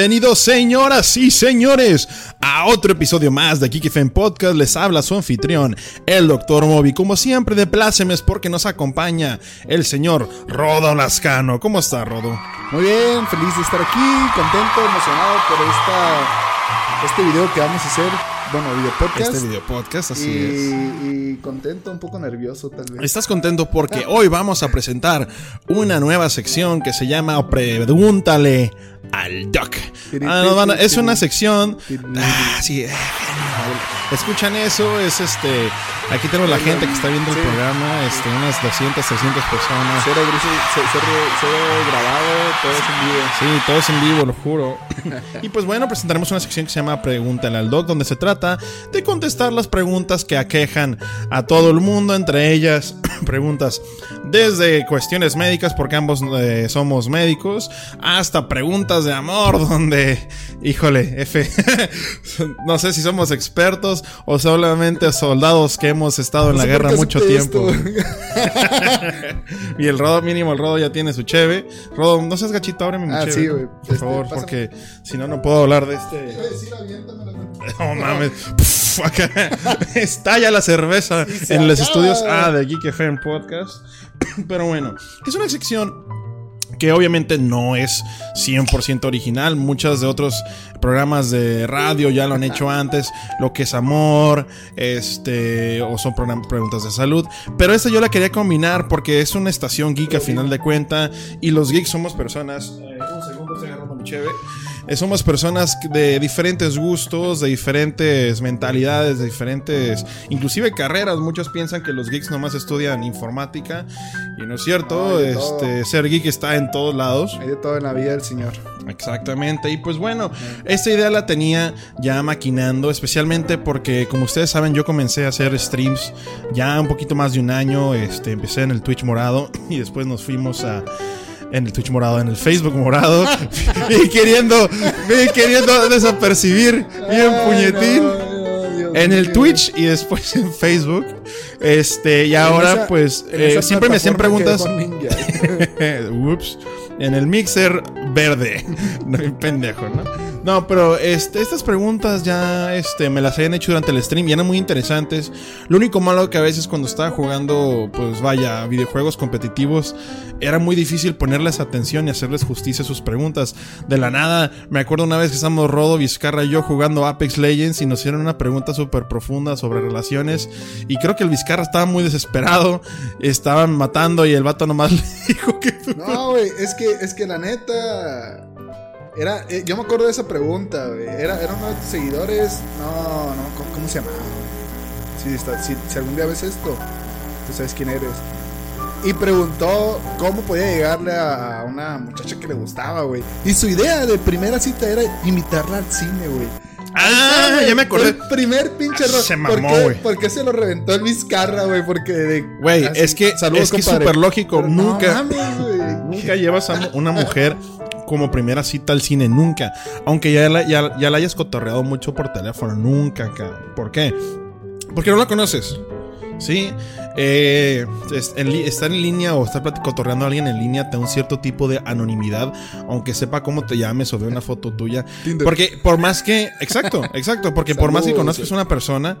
Bienvenidos, señoras y señores, a otro episodio más de Kiki Podcast. Les habla su anfitrión, el Dr. Moby. Como siempre, de plácemes porque nos acompaña el señor Rodo Lascano. ¿Cómo está, Rodo? Muy bien, feliz de estar aquí, contento, emocionado por esta, este video que vamos a hacer. Bueno, video podcast. Este video podcast, así y, es. y contento, un poco nervioso tal vez. Estás contento porque hoy vamos a presentar una nueva sección que se llama Pregúntale al Doc. Ah, no, es una sección. Ah, sí, eh, Escuchan eso, es este. Aquí tenemos la gente que está viendo el Sí. programa, este, unas 200, 300 personas. Cero, grabado, todo es en vivo. Sí, todos en vivo, lo juro. y pues bueno, presentaremos una sección que se llama Pregúntale al Doc, donde se trata de contestar las preguntas que aquejan a todo el mundo, entre ellas preguntas desde cuestiones médicas, porque ambos eh, somos médicos, hasta preguntas de amor, donde, híjole, F, no sé si somos expertos o solamente soldados que hemos estado en la guerra mucho tiempo. y el Rodo, mínimo, el Rodo ya tiene su cheve. Rodo, no seas gachito, ábreme mi Ah, cheve. sí, güey. Por Este, favor, pásame. porque si no, no puedo hablar de este. No mames. Pff, acá estalla la cerveza en los acaba. estudios A de Geek FM Podcast. Pero bueno, es una sección que obviamente no es 100% original. Muchos de otros programas de radio ya lo han hecho antes. Lo que es amor, este, o son preguntas de salud. Pero esta yo la quería combinar porque es una estación geek a final de cuenta. Y los geeks somos personas. eh, un segundo, estoy agarrando mi cheve. Eh, somos personas de diferentes gustos, de diferentes mentalidades, de diferentes, inclusive carreras. Muchos piensan que los geeks nomás estudian informática y no es cierto. Ay, este, ser geek está en todos lados. Hay de todo en la vida del señor. Exactamente, y pues bueno, esta idea la tenía ya maquinando, especialmente porque como ustedes saben yo comencé a hacer streams ya un poquito más de un año, este, empecé en el Twitch morado y después nos fuimos a... En el Twitch morado, en el Facebook morado, y queriendo, y queriendo desapercibir bien puñetín en el Twitch y después en Facebook. Este, y ahora, pues, eh, siempre me hacían preguntas. Ups. En el mixer verde. No, pendejo, ¿no? No, pero este, estas preguntas ya este, me las habían hecho durante el stream y eran muy interesantes. Lo único malo que a veces cuando estaba jugando, pues vaya, videojuegos competitivos, era muy difícil ponerles atención y hacerles justicia a sus preguntas. De la nada, me acuerdo una vez que estábamos Rodo, Vizcarra y yo jugando Apex Legends y nos hicieron una pregunta súper profunda sobre relaciones. Y creo que el Vizcarra estaba muy desesperado. Estaban matando y el vato nomás le dijo que No, güey, es que, es que la neta. Era, eh, yo me acuerdo de esa pregunta, güey. Era, era uno de tus seguidores. No, no, ¿cómo, cómo se llamaba? Si, está- si, si algún día ves esto, tú sabes quién eres. Y preguntó cómo podía llegarle a una muchacha que le gustaba, güey. Y su idea de primera cita era invitarla al cine, güey. Ah, güey, ya me acordé. El primer pinche Ah, error. se ¿Por mamó, güey. ¿Por qué se lo reventó el Vizcarra, güey? Porque de. Güey, es que saludos, es que súper lógico. Pero nunca, No mames, nunca llevas a una mujer como primera cita al cine, nunca. Aunque ya la, ya, ya la hayas cotorreado mucho por teléfono, nunca, cabrón. ¿Por qué? Porque no la conoces. Sí, eh, estar en línea o estar cotorreando a alguien en línea te da un cierto tipo de anonimidad, aunque sepa cómo te llames o ve una foto tuya. Tinder. Porque por más que, exacto, exacto, porque por más que conozcas a güey. una persona,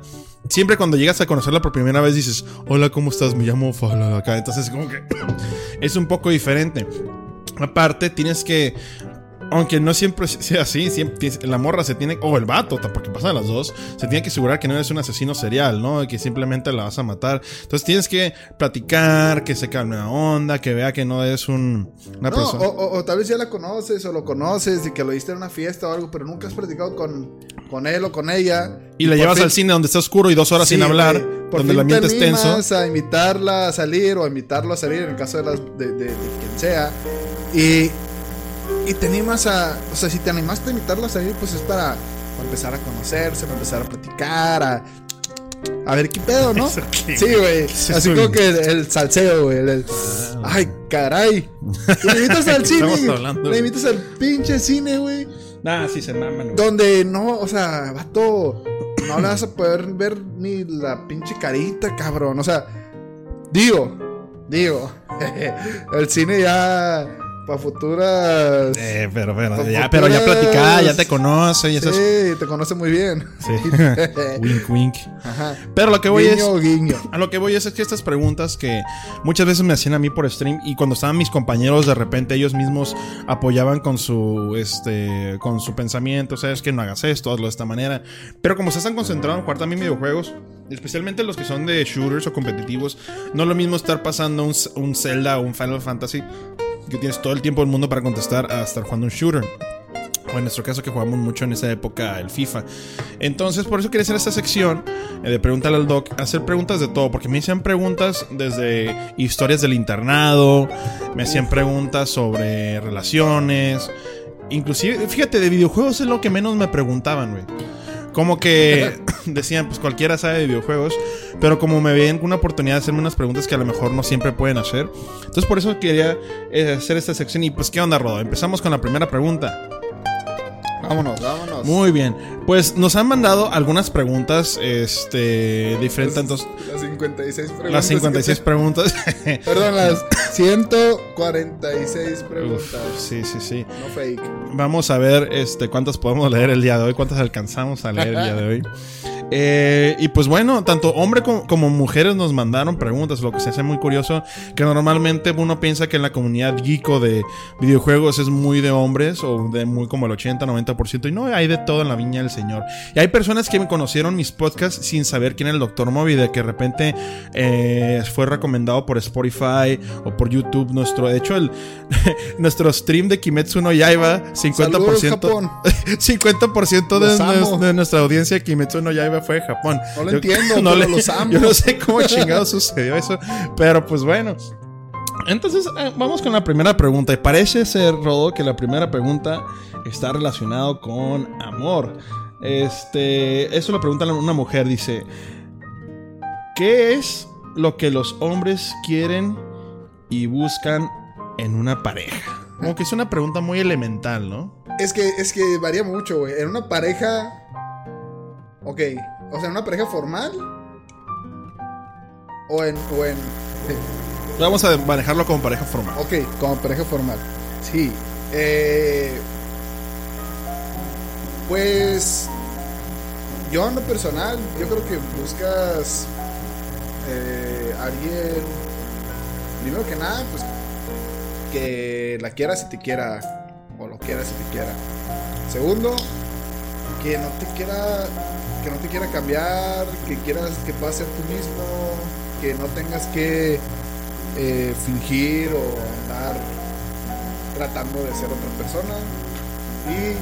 siempre cuando llegas a conocerla por primera vez dices, hola, ¿cómo estás? Me llamo Fala acá. Entonces, como que es un poco diferente. Aparte, tienes que. Aunque no siempre sea así, siempre la morra se tiene, o el vato, porque pasan las dos, se tiene que asegurar que no eres un asesino serial, ¿no? Que simplemente la vas a matar. Entonces tienes que platicar, que se calme la onda, que vea que no es un, una No, persona. o, o- o tal vez ya la conoces o lo conoces y que lo viste en una fiesta o algo, pero nunca has platicado con, con él o con ella. y la llevas fin- al cine donde está oscuro y dos horas Sí, sin hablar, por donde ambiente te es tenso. a invitarla a salir o a invitarlo a salir en el caso de, las, de, de- de quien sea. Y, y te animas a. O sea, si te animaste a invitarla a salir, pues es para, para empezar a conocerse, para empezar a platicar, a. A ver qué pedo, ¿no? Sí, güey. Así como que el, el salseo, güey. el- el- Ay, caray. Le invitas al cine. Le invitas al pinche cine, güey. Nah, sí se maman, güey. Donde no, o sea, vato, no le vas a poder ver ni la pinche carita, cabrón. O sea, digo, digo, el cine ya para futuras. Eh, pero, pero, Pa' ya, pero ya futuras- platicaba, ya te conoce y esas. Sí, te conoce muy bien. Sí. wink, wink. Ajá. Pero lo que voy es. Guiño. A lo que voy es, es que estas preguntas que muchas veces me hacían a mí por stream y cuando estaban mis compañeros de repente ellos mismos apoyaban con su este con su pensamiento, sabes que no hagas esto, hazlo de esta manera, pero como se están concentrados en jugar también videojuegos, especialmente los que son de shooters o competitivos, no es lo mismo estar pasando un, un Zelda o un Final Fantasy que tienes todo el tiempo del mundo para contestar a estar jugando un shooter. O en nuestro caso que jugamos mucho en esa época el FIFA. Entonces, por eso quería hacer esta sección eh, de Pregúntale al Doc. Hacer preguntas de todo. Porque me hacían preguntas desde historias del internado. Me hacían preguntas sobre relaciones. Inclusive, fíjate, de videojuegos es lo que menos me preguntaban, güey. Como que decían, pues cualquiera sabe de videojuegos, pero como me veían una oportunidad de hacerme unas preguntas que a lo mejor no siempre pueden hacer. Entonces por eso quería eh, hacer esta sección. Y pues, ¿qué onda, Rodo? Empezamos con la primera pregunta. Vámonos, vámonos. Muy bien. Pues nos han mandado algunas preguntas, este, diferentes. Entonces, Las 56 preguntas. las 56 preguntas. Perdón, las 146 preguntas. Uf, sí, sí, sí. No fake. Vamos a ver este, cuántas podemos leer el día de hoy, cuántas alcanzamos a leer el día de hoy. Eh, y pues bueno, tanto hombre como, como mujeres nos mandaron preguntas, lo que se hace muy curioso, que normalmente uno piensa que en la comunidad geeko de videojuegos es muy de hombres o de muy como el 80-90% y no, hay de todo en la viña del señor. Y hay personas que me conocieron mis podcasts sin saber quién era el Dr. Moby, de que de repente eh, fue recomendado por Spotify o por YouTube nuestro, de hecho el nuestro stream de Kimetsu no Yaiba, 50%, Saludos, Japón. 50% de, nues- de nuestra audiencia de Kimetsu no Yaiba fue de Japón. No lo entiendo, pero los amo. Yo no sé cómo chingado sucedió eso, pero pues bueno. Entonces, eh, vamos con la primera pregunta. Y parece ser, Rodo, que la primera pregunta está relacionado con amor. Este, eso lo pregunta una mujer, dice, ¿qué es lo que los hombres quieren y buscan en una pareja? Como que es una pregunta muy elemental, ¿no? Es que, es que varía mucho, güey. En una pareja. Ok. O sea, en una pareja formal. O en. O en. Vamos a manejarlo como pareja formal. Ok, como pareja formal. Sí. Eh, pues. Yo en lo personal, yo creo que buscas. Eh, alguien. Primero que nada, pues. Que la quieras y te quiera. O lo quieras y te quiera. Segundo, que no te quiera. Que no te quiera cambiar. Que quieras que puedas ser tú mismo. Que no tengas que eh, fingir o andar tratando de ser otra persona. Y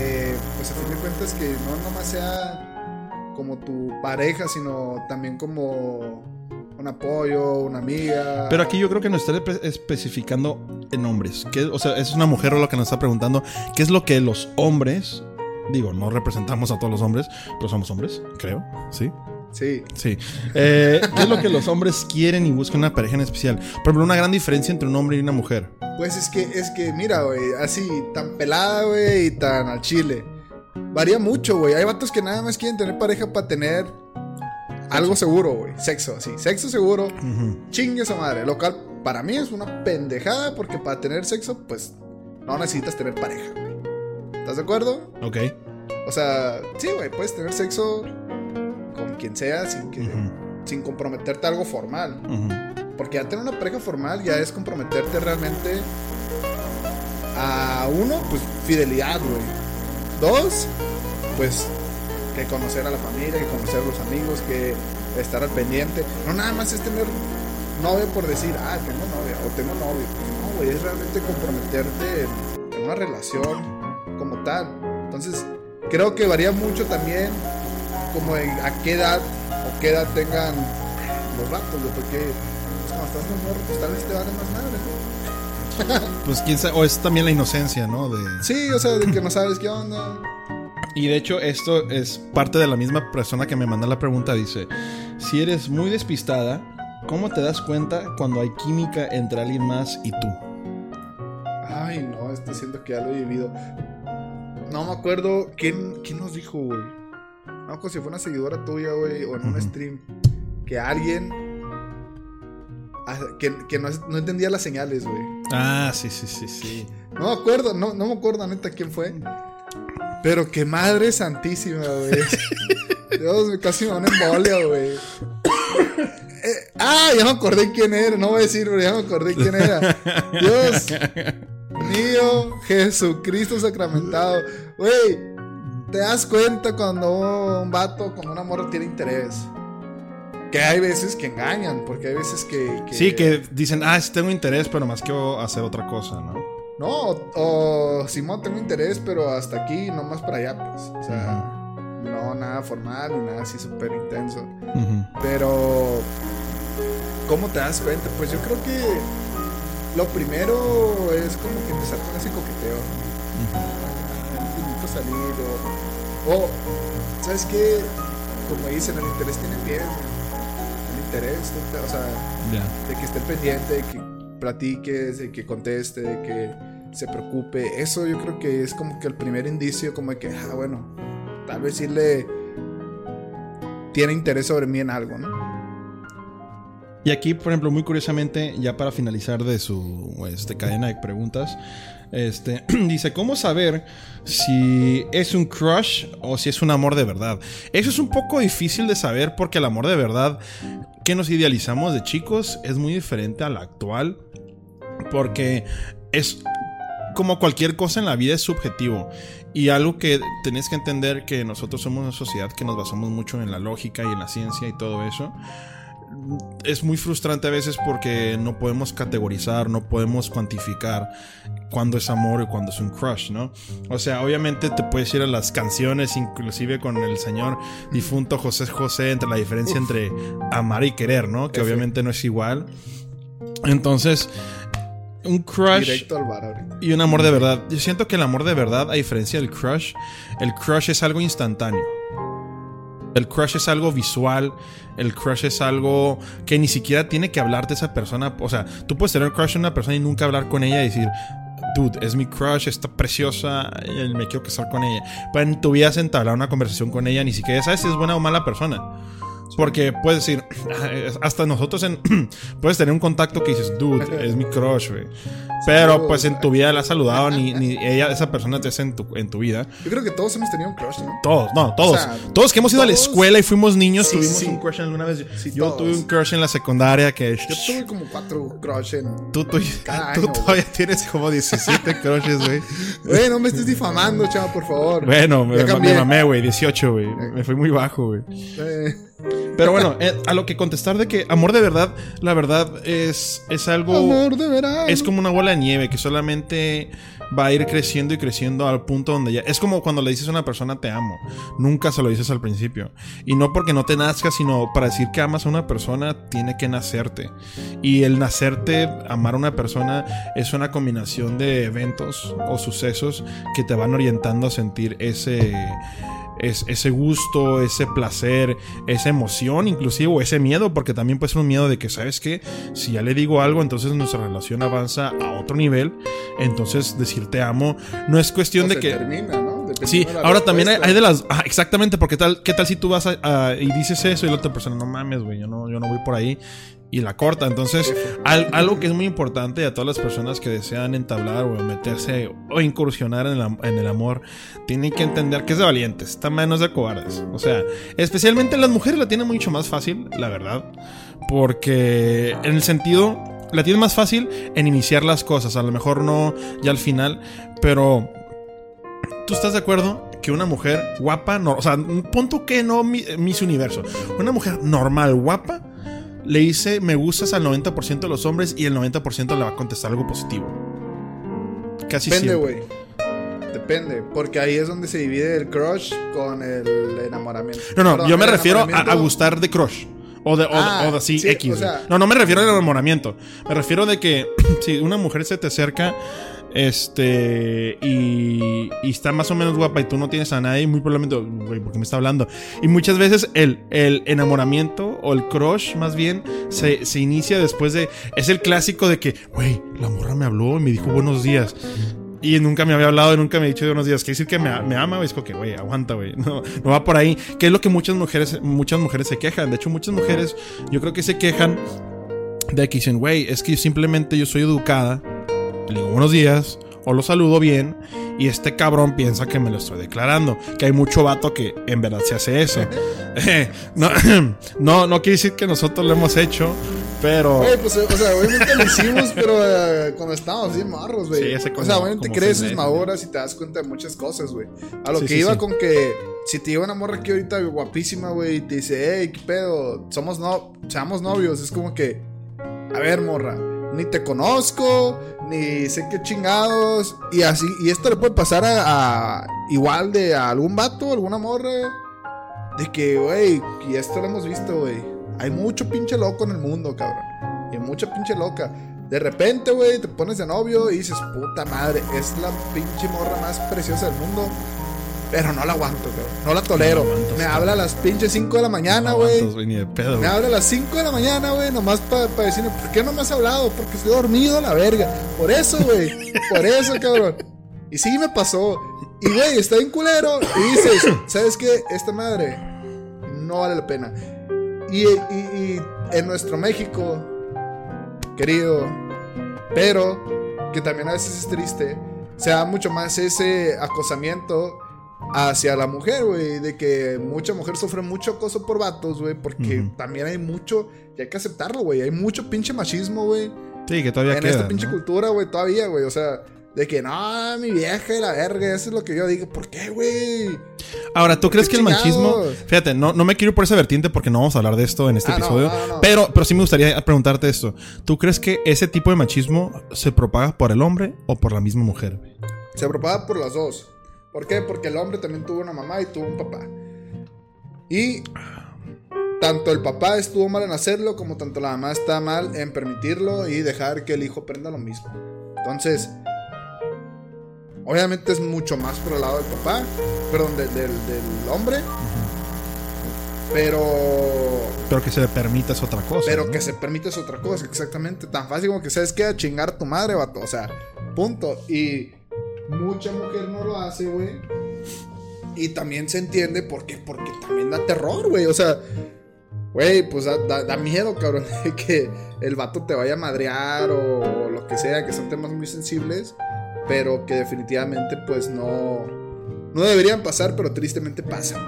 eh, pues a fin de cuentas que no nomás sea como tu pareja, sino también como un apoyo, una amiga. Pero aquí yo creo que nos está espe- especificando en hombres. ¿Qué- o sea, es una mujer lo que nos está preguntando. ¿Qué es lo que los hombres... Digo, no representamos a todos los hombres, pero somos hombres, creo. ¿Sí? Sí, Sí. Eh, ¿Qué es lo que los hombres quieren y buscan una pareja en especial? Por ejemplo, una gran diferencia entre un hombre y una mujer. pues es que, es que mira, güey, así, tan pelada, güey, y tan al chile. Varía mucho, güey. Hay vatos que nada más quieren tener pareja para tener algo seguro, güey. Sexo, así. Sexo seguro. Ujú. Chingue esa madre. Lo cual para mí es una pendejada porque para tener sexo, pues no necesitas tener pareja. ¿Estás de acuerdo? Ok. O sea, sí, güey, puedes tener sexo con quien sea sin, que, sin comprometerte a algo formal. Porque ya tener una pareja formal ya es comprometerte realmente a uno, pues fidelidad, güey. Dos, pues que conocer a la familia, que conocer a los amigos, que estar al pendiente. No nada más es tener novia por decir, ah, tengo novia o tengo novio. No, güey, es realmente comprometerte en, en una relación como tal. Entonces, creo que varía mucho también como en a qué edad o qué edad tengan los vatos, güey, porque pues, cuando estás más morro, pues tal vez te vale más madre, ¿no? Pues quién sabe, o es también la inocencia, ¿no? De... Sí, o sea, de que no sabes qué onda. Y de hecho, esto es parte de la misma persona que me manda la pregunta. Dice: Si eres muy despistada, ¿cómo te das cuenta cuando hay química entre alguien más y tú? Ay, no, estoy siento que ya lo he vivido. No me acuerdo quién, quién nos dijo, güey. No, acuerdo si fue una seguidora tuya, güey, o en un stream. Que alguien. ah, Que, que no, no entendía las señales, güey. Ah, sí, sí, sí, sí. No me acuerdo, no, no me acuerdo neta quién fue. Pero qué madre santísima, güey. Dios, casi me da una embolia, güey. Eh, ah, ya me acordé quién era. No voy a decir, pero ya me acordé quién era. Dios mío, Jesucristo sacramentado. Güey, te das cuenta cuando un vato, cuando una morra tiene interés. Que hay veces que engañan, porque hay veces que. que- Sí, que dicen, ah, sí tengo interés, pero más quiero hacer otra cosa, ¿no? No, o, o, Simón, tengo interés, pero hasta aquí, no más para allá, pues. O sea, no nada formal ni nada así súper intenso. Pero, ¿cómo te das cuenta? Pues yo creo que lo primero es como que empezar con ese coqueteo. ¿no? A salir o, o, ¿sabes qué? Como dicen, el interés tiene güey. El interés, o sea, de que esté pendiente, de que platiques, de que conteste, de que se preocupe. Eso yo creo que es como que el primer indicio, como de que, ah, bueno, tal vez sí le tiene interés sobre mí en algo, ¿no? Y aquí, por ejemplo, muy curiosamente, ya para finalizar de su este, cadena de preguntas, este, dice, ¿cómo saber si es un crush o si es un amor de verdad? Eso es un poco difícil de saber porque el amor de verdad que nos idealizamos de chicos es muy diferente al actual. Porque es como cualquier cosa en la vida es subjetivo. Y algo que tenés que entender que nosotros somos una sociedad que nos basamos mucho en la lógica y en la ciencia y todo eso es muy frustrante a veces porque no podemos categorizar, no podemos cuantificar cuándo es amor y cuándo es un crush, ¿no? O sea, obviamente te puedes ir a las canciones, inclusive con el señor difunto José José, entre la diferencia entre amar y querer, ¿no? Que F. obviamente no es igual. Entonces, un crush al y un amor de verdad. Yo siento que el amor de verdad, a diferencia del crush, el crush es algo instantáneo. El crush es algo visual, el crush es algo que ni siquiera tiene que hablarte esa persona. O sea, tú puedes tener crush en una persona y nunca hablar con ella y decir, dude, es mi crush, está preciosa, eh, me quiero casar con ella. Pero en tu vida has entablado una conversación con ella, ni siquiera sabes si es buena o mala persona. Porque puedes decir, hasta nosotros en, puedes tener un contacto que dices, dude, es mi crush, güey. Pero pues en tu vida la has saludado, ni, ni ella, esa persona te hace en tu, en tu vida. Yo creo que todos hemos tenido un crush, ¿no? Todos, no, todos. sea, todos que hemos ido a la todos- escuela y fuimos niños, Sí, tuvimos sí. un crush alguna vez. Sí, Yo todos. tuve un crush en la secundaria que... Yo tuve como cuatro crush en. Tú, tú, Cada tú año, todavía tienes como 17 crushes, güey. Güey, no me estés difamando, chava, por favor. Bueno, me, me mamé, güey, 18, güey. Me fui muy bajo, güey. Eh, Pero bueno, eh, a lo que contestar de que amor de verdad, la verdad es, es algo... amor de verano. Es como una bola de nieve que solamente va a ir creciendo y creciendo al punto donde ya... Es como cuando le dices a una persona te amo. Nunca se lo dices al principio. Y no porque no te nazca, sino para decir que amas a una persona tiene que nacerte. Y el nacerte, amar a una persona, es una combinación de eventos o sucesos que te van orientando a sentir ese... es- ese gusto, ese placer, esa emoción, inclusive, o ese miedo, porque también puede ser un miedo de que, ¿sabes qué? Si ya le digo algo, entonces nuestra relación avanza a otro nivel. Entonces, decir te amo no es cuestión O de se que. termina, ¿no? Dependiendo Sí, ahora también hay, de las. ah, exactamente, porque tal, ¿qué tal si tú vas a, a- y dices eso y la otra persona, no mames, güey, yo no, yo no voy por ahí y la corta? Entonces, al- algo que es muy importante a todas las personas que desean entablar o meterse o incursionar en el, amor, tienen que entender que es de valientes, está menos de cobardes. O sea, especialmente las mujeres la tienen mucho más fácil, la verdad, porque en el sentido. La tienen más fácil en iniciar las cosas, a lo mejor no ya al final, pero ¿Tú estás de acuerdo que una mujer guapa, no, o sea, un punto que no mi- Universo, una mujer normal, guapa, le dice me gustas al 90% de los hombres y el 90% le va a contestar algo positivo? Casi Depende, güey. Depende, porque ahí es donde se divide el crush con el enamoramiento. No, no, Perdón, yo me refiero a, enamoramiento- a gustar de crush. O de, o, de- Ah, o de así, sí, X. o sea- güey. no, no me refiero al enamoramiento. Me refiero de que si una mujer se te acerca este y, y está más o menos guapa y tú no tienes a nadie, muy probablemente, güey, ¿por qué me está hablando? Y muchas veces el, el enamoramiento o el crush, más bien, se, se inicia después de. Es el clásico de que, güey, la morra me habló y me dijo buenos días. Y nunca me había hablado y nunca me ha dicho de unos días. Quiere decir que me, me ama, güey. Es como que, güey, aguanta, güey. No, no va por ahí. Que es lo que muchas mujeres, muchas mujeres se quejan. De hecho, muchas mujeres, yo creo que se quejan de que dicen, güey, es que simplemente yo soy educada le digo buenos días o lo saludo bien y este cabrón piensa que me lo estoy declarando. Que hay mucho vato que en verdad se hace eso. no, no, no quiere decir que nosotros lo hemos hecho, pero. Güey, pues, o sea, obviamente lo hicimos, pero uh, cuando estábamos bien marros, güey. Sí, o sea, obviamente creces, maduras y te das cuenta de muchas cosas, güey. A lo Sí, que sí, iba con que si te lleva una morra aquí ahorita guapísima, güey, y te dice, hey, qué pedo, somos no, seamos novios, es como que, a ver, morra, ni te conozco, ni sé qué chingados, y así, y esto le puede pasar a, igual de algún vato, alguna morra, de que, güey, y esto lo hemos visto, güey, hay mucho pinche loco en el mundo, cabrón, y mucha pinche loca. De repente, güey, te pones de novio y dices, puta madre, es la pinche morra más preciosa del mundo. Pero no la aguanto, cabrón. No la tolero. No la aguantas, me habla a las pinches 5 de la mañana, güey. aguantas, ni de pedo, Me güey. habla a las 5 de la mañana, güey, nomás para decirme, ¿por qué no me has hablado? Porque estoy dormido a la verga. Por eso, güey. Por eso, cabrón. Y sí me pasó. Y, güey, está bien culero. Y dices, ¿sabes qué? Esta madre no vale la pena. Y, y- y en nuestro México, querido, pero que también a veces es triste, se da mucho más ese acosamiento hacia la mujer, güey, de que mucha mujer sufre mucho acoso por vatos, güey, porque también hay mucho, y hay que aceptarlo, güey, hay mucho pinche machismo, güey, Sí, que todavía en queda. esta pinche ¿no? cultura, güey, todavía, güey, o sea, de que no, mi vieja y la verga, eso es lo que yo digo, ¿por qué, güey? Ahora, ¿tú crees que el machismo. Fíjate, no, no me quiero ir por esa vertiente porque no vamos a hablar de esto en este Ah, episodio. no, no. Pero, pero sí me gustaría preguntarte esto. ¿Tú crees que ese tipo de machismo se propaga por el hombre o por la misma mujer? Se propaga por las dos. ¿Por qué? Porque el hombre también tuvo una mamá y tuvo un papá. Y tanto el papá estuvo mal en hacerlo como tanto la mamá está mal en permitirlo y dejar que el hijo aprenda lo mismo. Entonces, obviamente es mucho más por el lado del papá, perdón, del, del- del hombre. Pero Pero que se le permita es otra cosa. pero ¿no? que se permite es otra cosa, exactamente. Tan fácil como que sabes que a chingar a tu madre, vato. O sea, punto. Y mucha mujer no lo hace, güey. Y también se entiende por qué. Porque también da terror, güey. O sea, güey, pues da, da- da miedo, cabrón, de que el vato te vaya a madrear o, lo que sea, que son temas muy sensibles. Pero que definitivamente, pues no. No deberían pasar, pero tristemente pasan.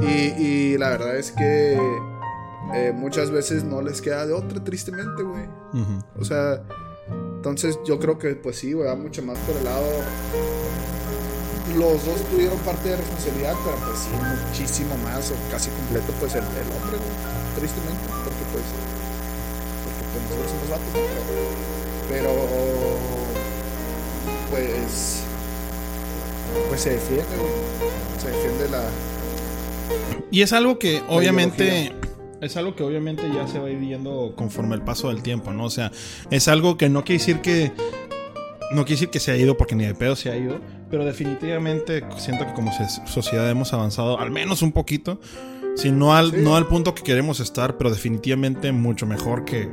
Y, y la verdad es que eh, muchas veces no les queda de otra, tristemente, güey. Ujú. O sea, entonces yo creo que pues sí, güey, va mucho más por el lado... Los dos tuvieron parte de responsabilidad, pero pues sí, muchísimo más o casi completo pues el, el hombre, güey. Tristemente, porque pues... Porque pues nosotros somos vatos, ¿no? pero... Pero... Pues... Pues se defiende, güey. Se defiende la... Y es algo que obviamente. ideología. Es algo que obviamente ya se va a ir viendo conforme el paso del tiempo, ¿no? O sea, es algo que no quiere decir que. No quiere decir que se ha ido porque ni de pedo se ha ido. Pero definitivamente siento que como sociedad hemos avanzado al menos un poquito. Si no al, Sí. no al punto que queremos estar, pero definitivamente mucho mejor que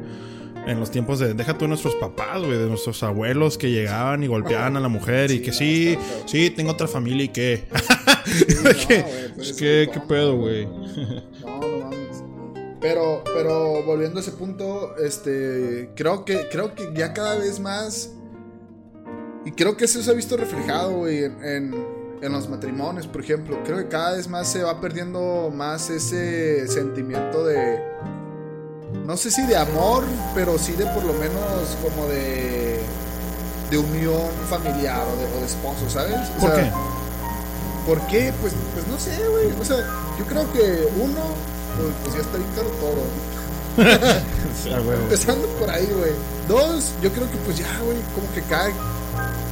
en los tiempos de. Deja tú de nuestros papás, güey, de nuestros abuelos que llegaban y golpeaban a la mujer y Sí, que sí, sí, tengo otra familia y qué. no, ¿Qué? güey, pues ¿qué pedo, güey. Pero, pero volviendo a ese punto, este, creo que, creo que ya cada vez más, y creo que eso se ha visto reflejado, güey, en, en, en los matrimonios, por ejemplo. Creo que cada vez más se va perdiendo más ese sentimiento de, no sé si de amor, pero sí de por lo menos como de, de unión familiar o de, o de esposo, ¿sabes? O ¿Por sea, qué? ¿Por qué? Pues, pues no sé, güey. O sea, yo creo que uno, pues, pues ya está bien caro todo. Empezando por ahí, güey. Dos, yo creo que pues ya, güey, como que cae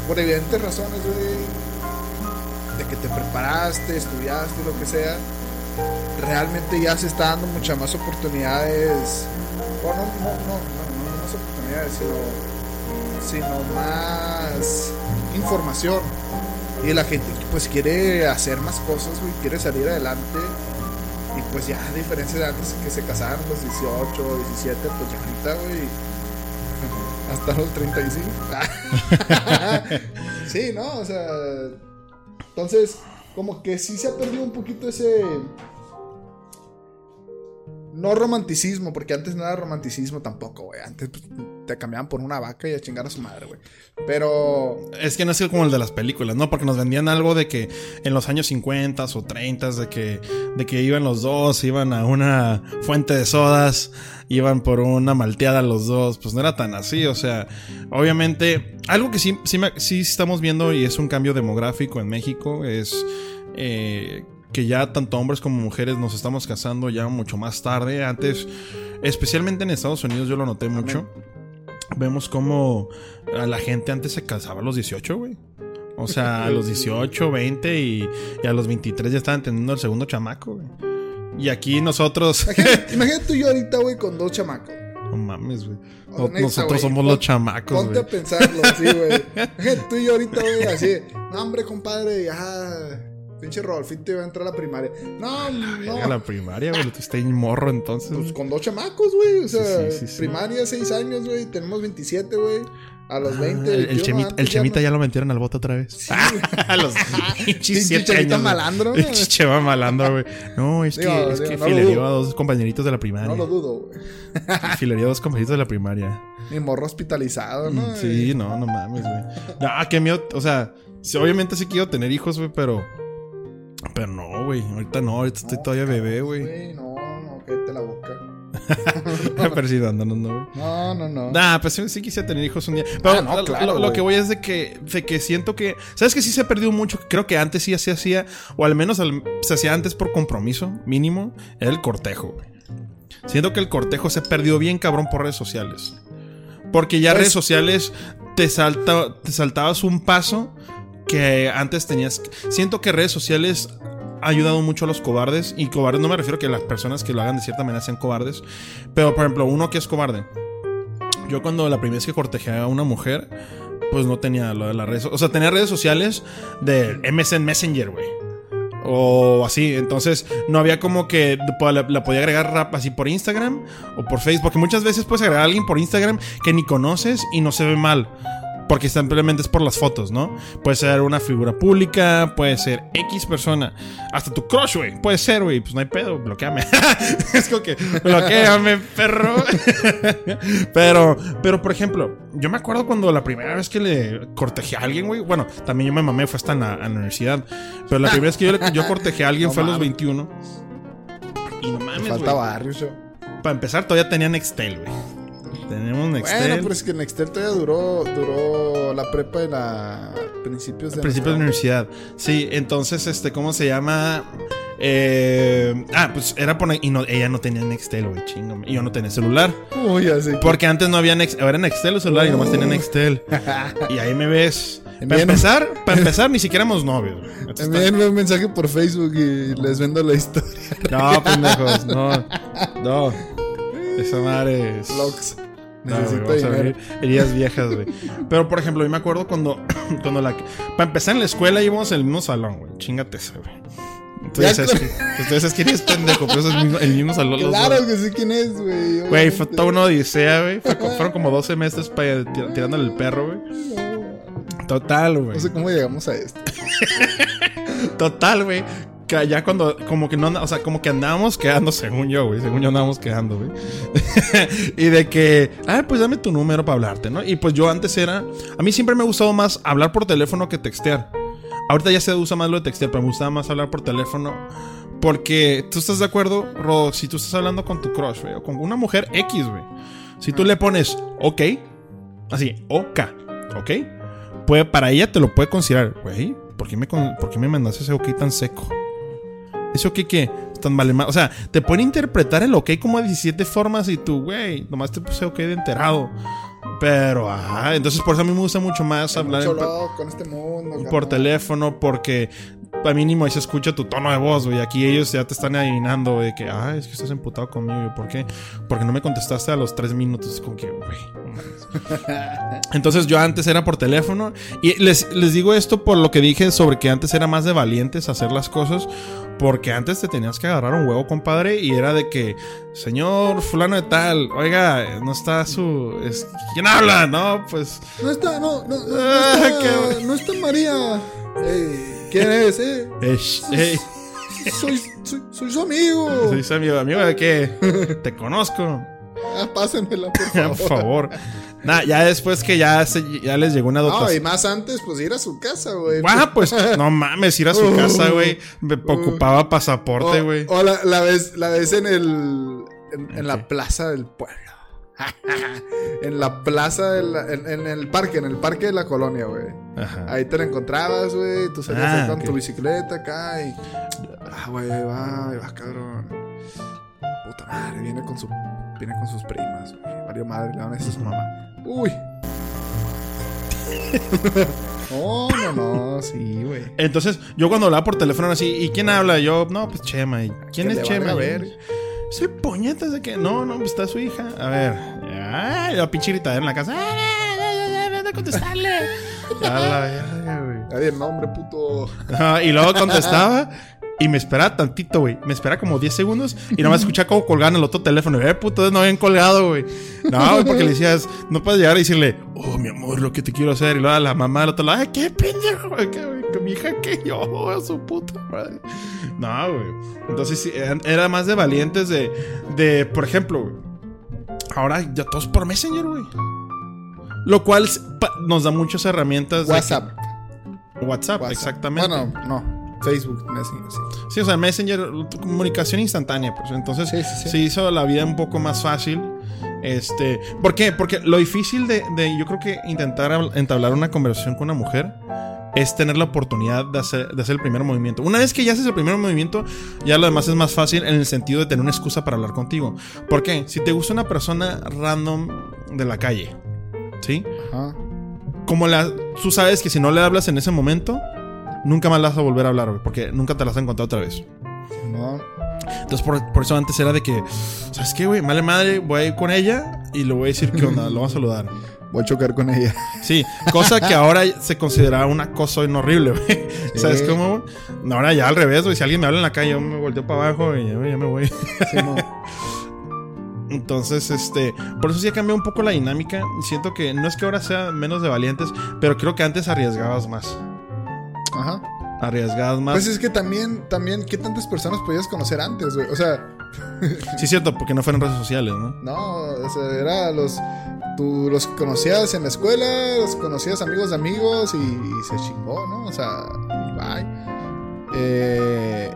por evidentes razones, güey. De que te preparaste, estudiaste, lo que sea. Realmente ya se está dando muchas más oportunidades. O no, no, no, no más oportunidades, sino, sino más información. Y la gente pues quiere hacer más cosas, güey, quiere salir adelante. Pues ya, a diferencia de antes que se casaron los 18, 17, pues ya ahorita, güey. Hasta los 35. sí, ¿no? O sea. Entonces, como que sí se ha perdido un poquito ese. No romanticismo, porque antes no era romanticismo tampoco, güey. Antes, pues, te cambiaban por una vaca y a chingar a su madre, güey. Pero. Es que no es como el de las películas, ¿no? Porque nos vendían algo de que en los años 50 o 30 de que, de que iban los dos, iban a una fuente de sodas, iban por una malteada los dos. Pues no era tan así, o sea, obviamente, algo que sí, sí, sí estamos viendo y es un cambio demográfico en México es. Eh, que ya tanto hombres como mujeres nos estamos casando ya mucho más tarde. Antes, especialmente en Estados Unidos, yo lo noté mucho. Vemos como a la gente antes se casaba a los 18, güey. O sea, a los 18, 20 y, a los 23 ya estaban teniendo el segundo chamaco, güey. Y aquí nosotros. Imagínate, tú y yo ahorita, güey, con dos chamacos. No mames, güey. nosotros somos los chamacos, Ponte a pensarlo, sí, güey. Imagínate tú y yo ahorita, güey, así. No, hombre, compadre, ah Pinche Rodolfito iba a entrar a la primaria. No, no. A la primaria, güey. Tú estás morro entonces. Pues con dos chamacos, güey. O sea, primaria, seis años, güey. Tenemos 27, güey. A los 20. Ah, el, chemita, el chemita ya, lo metieron al voto otra vez. Sí, a los 27 años. malandro, El cheva malandro, güey. No, es que, es que filerió a dos compañeritos de la primaria. No lo dudo, güey. filerió a dos compañeritos de la primaria. Mi morro hospitalizado, ¿no? Sí, no, no mames, güey. No, qué miedo. O sea, obviamente sí quiero tener hijos, güey, pero pero no, güey. Ahorita no, ahorita estoy todavía bebé, güey. No, no, cállate la boca. Pero sí, dándonos, no, güey. No, no, no. Nah, pues sí, quisiera tener hijos un día. Pero ah, claro, lo, que voy es de que, de que siento que. ¿Sabes que sí se ha perdido mucho? Creo que antes sí se hacía, o al menos se hacía antes por compromiso mínimo, era el cortejo, güey. Siento que el cortejo se perdió bien cabrón por redes sociales. Porque ya pues redes sociales te, salta, te saltabas un paso que antes tenías. Siento que redes sociales ha ayudado mucho a los cobardes. Y cobardes no me refiero a que las personas que lo hagan de cierta manera sean cobardes. Pero, por ejemplo, uno que es cobarde. Yo cuando la primera vez que cortejé a una mujer, pues no tenía lo de las redes. O sea, tenía redes sociales de MSN Messenger, güey. O así, entonces no había como que la, podía agregar rap así por Instagram o por Facebook. Porque muchas veces puedes agregar a alguien por Instagram que ni conoces y no se ve mal. Porque simplemente es por las fotos, ¿no? Puede ser una figura pública, puede ser X persona. Hasta tu crush, güey. Puede ser, güey. Pues no hay pedo, bloqueame. es como que, bloqueame, perro. pero, pero, por ejemplo, yo me acuerdo cuando la primera vez que le cortejé a alguien, güey. Bueno, también yo me mamé, fue hasta en la, universidad. Pero la primera vez que yo, yo cortejé a alguien fue a los 21. Y no mames, Falta barrio, Para empezar, todavía tenía Nextel, güey. Tenemos Nextel. Bueno, pero es que Nextel todavía duró, duró la prepa de la principios de, principios de universidad. Sí, entonces, este, ¿cómo se llama? Eh, ah, pues era por. Y no, ella no tenía Nextel, güey, chingo. Y yo no tenía celular. Uy, así. Porque antes no había Nextel. Era Nextel o celular y nomás tenía Nextel. y ahí me ves. Para empezar, para empezar, ni siquiera éramos novios. Envíenme un mensaje por Facebook y les vendo la historia. No, pendejos, no. No. Esa madre es. Necesito dinero. heridas viejas, güey. Pero, por ejemplo, yo me acuerdo cuando, cuando la... Para empezar en la escuela íbamos en el mismo salón, güey. Chingate ese, güey. Ustedes sabes quién es pendejo, pero es el mismo, el mismo salón. Claro que sé quién es, güey. Güey, fue toda una odisea, güey. fueron como dos semestres para, tirándole el perro, güey. Total, güey. No sé cómo llegamos a esto. Total, güey que ya cuando, como que no, o sea, como que andábamos quedando, según yo, güey, según yo andábamos quedando, güey. y de que, ah, pues dame tu número para hablarte, ¿no? Y pues yo antes era, a mí siempre me ha gustado más hablar por teléfono que textear. Ahorita ya se usa más lo de textear, pero me gustaba más hablar por teléfono. Porque tú estás de acuerdo, Rod, si tú estás hablando con tu crush, güey, o con una mujer X, güey. Si tú le pones OK, así, OK, OK, puede, para ella te lo puede considerar, güey, ¿por qué me, por qué me mandaste ese OK tan seco? ¿Eso qué qué? Están mal, O sea, te pueden interpretar el ok como de 17 formas y tú, güey, nomás te puse ok de enterado. Pero, ajá, entonces por eso a mí me gusta mucho más hablar con este mundo, por teléfono, porque mínimo ahí se escucha tu tono de voz, güey. Aquí ellos ya te están adivinando, de que, ah, es que estás emputado conmigo. ¿Por qué? Porque no me contestaste a los tres minutos. Como que, güey. Entonces yo antes era por teléfono. Y les, les digo esto por lo que dije sobre que antes era más de valientes hacer las cosas. Porque antes te tenías que agarrar un huevo, compadre. Y era de que, señor fulano de tal, oiga, no está su... ¿Quién habla? No, pues... No está, no, no, no, ah, está, no está María. ¿Quién es, eh? Soy, soy, soy, su amigo. Soy su amigo. ¿Amigo de qué? Te conozco. Ah, pásenmela, por favor. por favor. Nah, ya después que ya, se- ya les llegó una No, y dotación. más antes, pues ir a su casa, güey. Ah, pues no mames, ir a su Uh, casa, güey. Me ocupaba pasaporte, O- güey. O, la, la ves, la ves en el. En, en la plaza del pueblo. en la plaza de la- en, en el parque, en el parque de la colonia, güey. Ahí te la encontrabas, güey. Tú salías Ah, ok. tu bicicleta acá y. Ah, güey, ahí va, ahí va, cabrón. Puta madre, viene con su. Viene con sus primas, güey. Mario madre, le van a decir a su mamá. Uy. no, no, no, sí, güey. Entonces, yo cuando hablaba por teléfono así, ¿y quién habla? Yo, no, pues Chema. ¿Y quién es Chema? valga ver. Soy puñetas de que, no, no, pues está su hija. A ver, ay, la pinche gritadera en la casa. ¡Ay, ay, ay, ay, ven a contestarle! Ya la verga, güey. Nadie nombre, puto. Ajá, y luego contestaba y me esperaba tantito, güey. Me esperaba como 10 segundos y nomás escuchaba como colgaban el otro teléfono. Eh, puto, no habían colgado, güey. No, güey, porque le decías, no puedes llegar y decirle, oh, mi amor, lo que te quiero hacer. Y luego a la mamá del otro lado, ay, qué pendejo, güey, que, mi hija que yo, güey, su puta madre. No, güey. Entonces sí, era más de valientes de, de por ejemplo, güey. Ahora ya todos por Messenger, güey. Lo cual nos da muchas herramientas. de WhatsApp. que- WhatsApp, WhatsApp. exactamente. Bueno, no. Facebook, Messenger, sí. Sí, o sea, Messenger, comunicación instantánea, pues. Entonces, Sí, se hizo la vida un poco más fácil. Este, ¿por qué? Porque lo difícil de, de, yo creo que intentar entablar una conversación con una mujer es tener la oportunidad de hacer, de hacer el primer movimiento. Una vez que ya haces el primer movimiento, ya lo demás es más fácil en el sentido de tener una excusa para hablar contigo. ¿Por qué? Si te gusta una persona random de la calle, ¿sí? Ajá. como la, tú sabes que si no le hablas en ese momento, nunca más la vas a volver a hablar, güey, porque nunca te la vas a encontrar otra vez. No. Entonces, por, por eso antes era de que, ¿sabes qué, güey? Madre madre, voy a ir con ella y le voy a decir qué onda, lo voy a saludar. Voy a chocar con ella. Sí, cosa que ahora se considera una cosa horrible, güey. ¿Sabes cómo? ahora ya al revés, güey. Si alguien me habla en la calle, yo me volteo para abajo y ya, ya me voy. Sí. Entonces, este, por eso sí ha cambiado un poco la dinámica. Siento que no es que ahora sea menos de valientes, pero creo que antes arriesgabas más. Ajá. Arriesgabas más. Pues es que también, también, ¿qué tantas personas podías conocer antes, güey? O sea, Sí, cierto, porque no fueron redes sociales, ¿no? no, o sea, era los. Tú los conocías en la escuela, los conocías amigos de amigos y, y se chingó, ¿no? O sea, bye. Eh,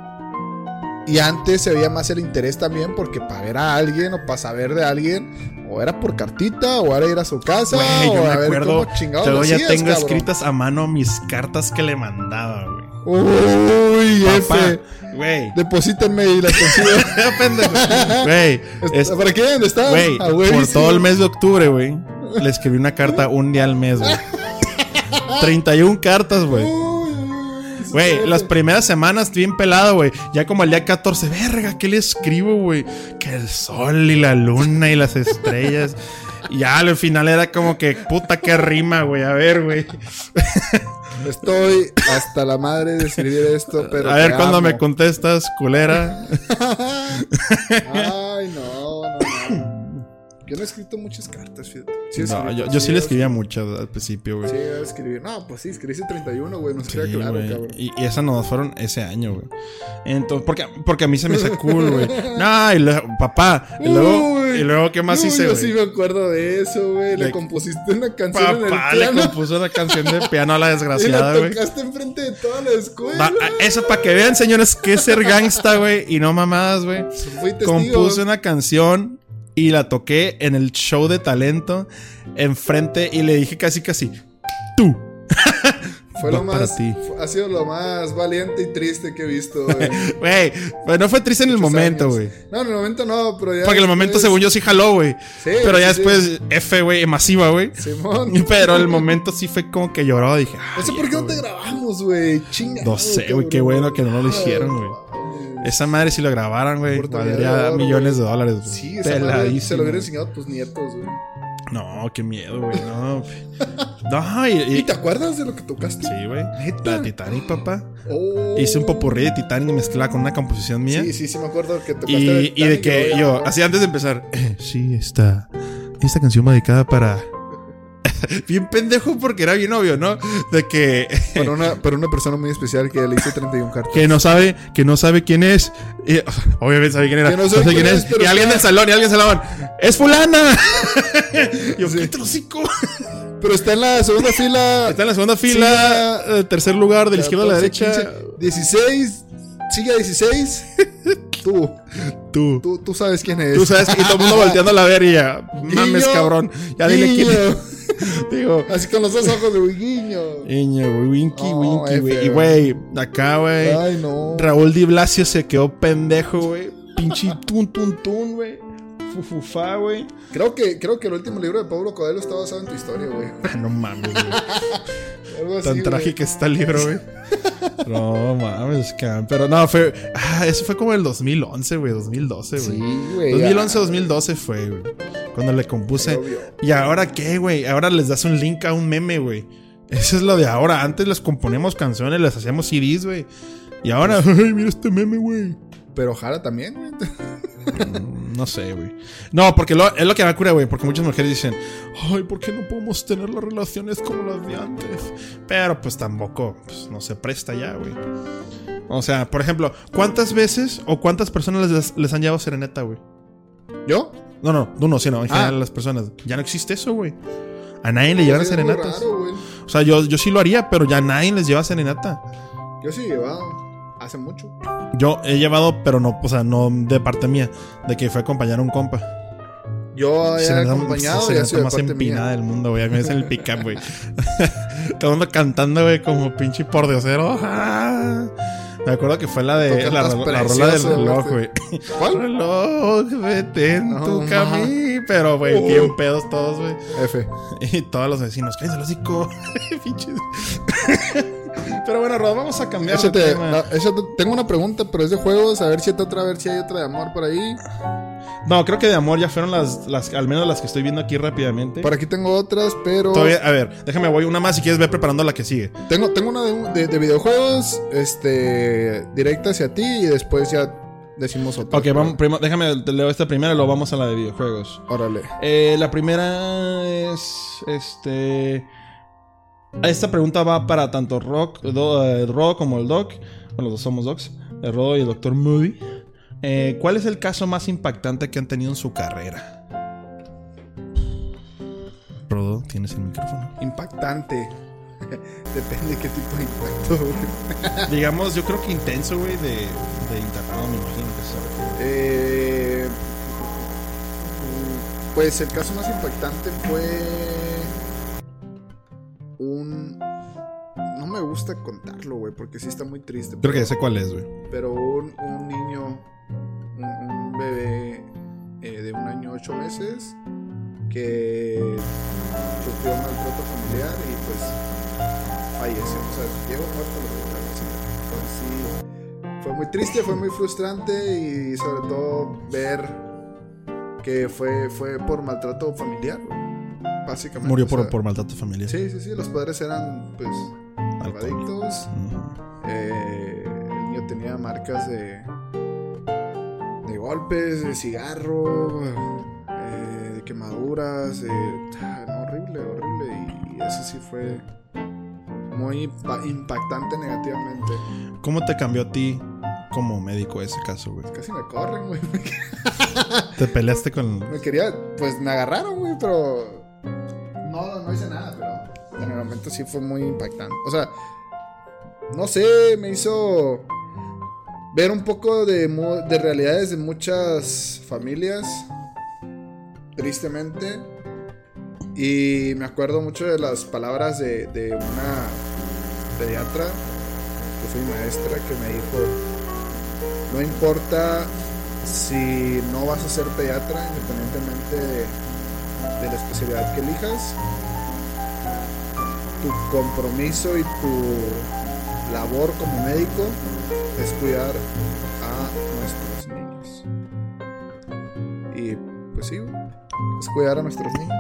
y antes se veía más el interés también porque para ver a alguien o para saber de alguien, o era por cartita, o era ir a su casa, Güey, yo o me a ver acuerdo. cómo chingados hacías, tengo cabrón. escritas a mano mis cartas que le mandaba, güey. Uy, F. güey. Deposítenme y las consigo. Güey, ¿Para qué? ¿Dónde está? güey, Ah, por todo el mes de octubre, güey, le escribí una carta un día al mes, güey. 31 cartas, güey. Güey, las primeras semanas bien pelado, güey. Ya como al día 14, verga, ¿qué le escribo, güey? Que el sol y la luna y las estrellas. Y ya al final era como que, puta, qué rima, güey. A ver, güey. Estoy hasta la madre de escribir esto, pero. A ver cuándo me contestas, culera. Ay, no. Yo no he escrito muchas cartas, fíjate. Sí No, yo, yo sí le escribía muchas al principio, güey. Sí, he escribir. No, pues sí, escribiste 31, güey. No se Sí, claro, güey. cabrón. Y, y esas nos fueron ese año, güey. Entonces, porque, porque a mí se me hace cool, güey. No, y luego, papá. Y luego, Uy. y luego ¿qué más hice, Yo güey? sí me acuerdo de eso, güey. Le, Le- compusiste una canción en Papá el le piano. compuso una canción de piano a la y desgraciada, la güey. tocaste enfrente de toda la escuela. Va- Eso para que vean, señores, que es ser gangsta, güey. Y no mamadas, güey. Compuse una canción y la toqué en el show de talento enfrente y le dije casi, casi, tú. Fue lo Va más. ti. ha sido lo más valiente y triste que he visto, güey. Güey, pues no fue triste en el momento, güey. No, en el momento no, pero ya. Porque en el momento, después- según yo, sí jaló, güey. Sí, Pero ya sí, después, F, güey, masiva, güey. Simón. Pero el momento sí fue como que lloró. Dije, No sé "Ay, por qué no te güey". grabamos, güey. Chinga. No sé, güey, qué bueno que no lo hicieron, güey. Esa madre, si lo grabaran, güey, valdría de millones de dólares, güey. Sí, esa madre se Peladísimo, lo hubiera güey. enseñado a tus nietos, güey. No, qué miedo, güey. No, no y, y- ¿Y te acuerdas de lo que tocaste? Sí, güey. La Titanic, papá. Oh. Hice un popurrí de Titanic mezclada con una composición mía. Sí, sí, sí, me acuerdo que tocaste. y, y de que yo, así antes de empezar, eh, sí, esta, esta canción va dedicada para bien pendejo porque era bien obvio, ¿no? De que. Para una, para una persona muy especial que le hice 31 cartas. Que no sabe, que no sabe quién es. Y, obviamente sabe quién era. Que no no, sabe sé quién quién es, Y alguien del salón, y alguien del salón. ¡Es fulana! Y yo, Sí. ¿qué trocico? Pero está en la segunda fila. Está en la segunda fila, eh, tercer lugar, de la izquierda a la 14, derecha. 15, 16. Sigue a 16. Tú, Tú. tú, tú sabes quién es. Tú sabes y todo el mundo volteando a ver y ya. Mames, Guiño, cabrón. Ya dile quién Guiño. es. Digo. Así con los dos ojos de guiño. Güey, Winky, Oh, Winky, güey. Y, güey, acá, güey. Ay, no. Raúl Di Blasio se quedó pendejo, güey. Pinche tun, tun, tun, güey. Fufufá, güey. Creo que, creo que el último libro de Pablo Coelho está basado en tu historia, güey. Ah, No mames, güey. Algo así, Tan güey. trágico está el libro, güey. No mames, cabrón. Pero no, fue. Ah, eso fue como el 2011, güey. 2012, güey. Sí, güey. 2011, ah, 2012 fue, güey. Cuando le compuse. ¿Y ahora qué, güey? Ahora les das un link a un meme, güey. Eso es lo de ahora. Antes les componíamos canciones, les hacíamos CDs, güey. Y ahora, ay, mira este meme, güey. Pero Jara también, güey. Mm, No sé, güey. No, porque lo- es lo que me cura, güey. Porque muchas mujeres dicen, ay, ¿por qué no podemos tener las relaciones como las de antes? Pero pues tampoco, pues, no se presta ya, güey. O sea, por ejemplo, ¿cuántas veces o cuántas personas les, les han llevado serenata, güey? ¿Yo? No, no, no, no, sí, no, en Ah. general las personas. Ya no existe eso, güey. A nadie le llevan serenatas. raro. O sea, yo, yo sí lo haría, pero ya a nadie les lleva serenata. Yo sí he llevado. Hace mucho. Yo he llevado, pero no, o sea, no de parte mía, de que fue a acompañar a un compa. Yo he acompañado y ha sido de más parte empinada mía. del mundo, güey. A mí es en el pick-up, güey. Todo el mundo cantando, güey, como pinche por diosero. ¡Ah! Me acuerdo que fue la de la, la rola del reloj, güey. ¿Cuál? Reloj, vete en No, tu camino. Pero, güey, Uh. bien pedos todos, güey. F. Y todos los vecinos, cállense el hocico. Pinches. Pero bueno, Rod, vamos a cambiar de Échate, tema. ah, échate- tengo una pregunta, pero es de juegos. A ver si hay otra, a ver si hay otra de amor por ahí. No, creo que de amor ya fueron las, las, al menos las que estoy viendo aquí rápidamente. Por aquí tengo otras, pero. Todavía, a ver, déjame, voy una más si quieres ver preparando la que sigue. Tengo, tengo una de, de- de videojuegos, este, directa hacia ti y después ya decimos otra. Ok, vamos, primo- déjame, te leo esta primera y luego vamos a la de videojuegos. Órale. Eh, la primera es, este... Esta pregunta va para tanto Rock, Do- eh, Ro como el Doc. Bueno, los dos somos Docs. El Ro y el Dr. Moody. Eh, ¿Cuál es el caso más impactante que han tenido en su carrera? Rodo, tienes el micrófono. Impactante. Depende de qué tipo de impacto. güey. Digamos, yo creo que intenso, güey, de, de internado, me imagino que refiere. Eh, mm, pues el caso más impactante fue un... No me gusta contarlo, güey, porque sí está muy triste. Creo que pero- sé cuál es, güey. Pero un, un niño, un, un bebé eh, de un año ocho meses que sufrió un maltrato familiar y pues falleció. O sea, llegó muerto hospitales. Entonces sí, fue muy triste, fue muy frustrante y sobre todo ver que fue, fue por maltrato familiar, güey, básicamente. Murió O por, sea, por maltrato familiar. Sí, sí, sí, los padres eran pues drogadictos. Eh, el niño tenía marcas de, de golpes, de cigarro, eh, de quemaduras, de, ah, horrible, horrible. Y eso sí fue muy impa- impactante negativamente. ¿Cómo te cambió a ti como médico ese caso, güey? Casi me corren, güey. Te peleaste con... Me quería, pues me agarraron, güey, pero no, no hice nada, pero en el momento sí fue muy impactante. O sea, no sé, me hizo ver un poco de, de realidades de muchas familias, tristemente. Y me acuerdo mucho de las palabras de, de una pediatra, que fue mi maestra, que me dijo, no importa si no vas a ser pediatra, independientemente de, de la especialidad que elijas, tu compromiso y tu labor como médico es cuidar a nuestros niños. Y pues sí, es cuidar a nuestros niños.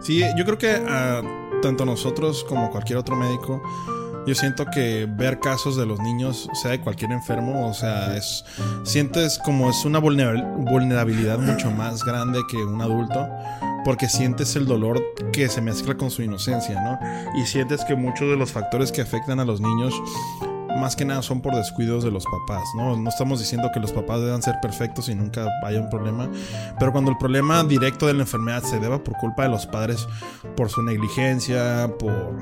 Sí, yo creo que ah, tanto nosotros como cualquier otro médico, yo siento que ver casos de los niños, sea de cualquier enfermo, o sea, es sientes como es una vulnerabil- vulnerabilidad mucho más grande que un adulto, porque sientes el dolor que se mezcla con su inocencia, ¿no? Y sientes que muchos de los factores que afectan a los niños más que nada son por descuidos de los papás, ¿no? No estamos diciendo que los papás deban ser perfectos y nunca haya un problema, pero cuando el problema directo de la enfermedad se deba por culpa de los padres, por su negligencia, por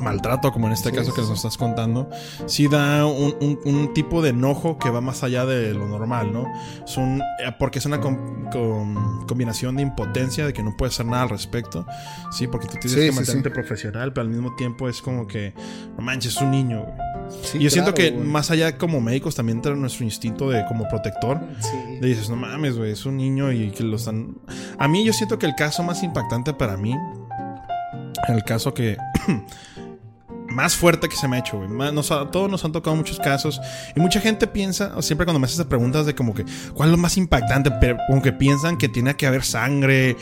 maltrato, como en este caso que nos estás contando, sí da un, tipo de enojo que va más allá de lo normal, ¿no? Es un, eh, porque es una combinación de impotencia, de que no puedes hacer nada al respecto, sí, porque tú tienes que mantenerte profesional, pero al mismo tiempo es como que, no manches, es un niño, y yo siento que más allá como médicos también entra nuestro instinto de como protector. De dices, no mames, güey, es un niño y que lo están... A mí yo siento que el caso más impactante para mí, el caso que más fuerte que se me ha hecho, güey. Todos nos han tocado muchos casos. Y mucha gente piensa, siempre cuando me haces preguntas de como que, ¿cuál es lo más impactante? Pero como que piensan que tiene que haber sangre,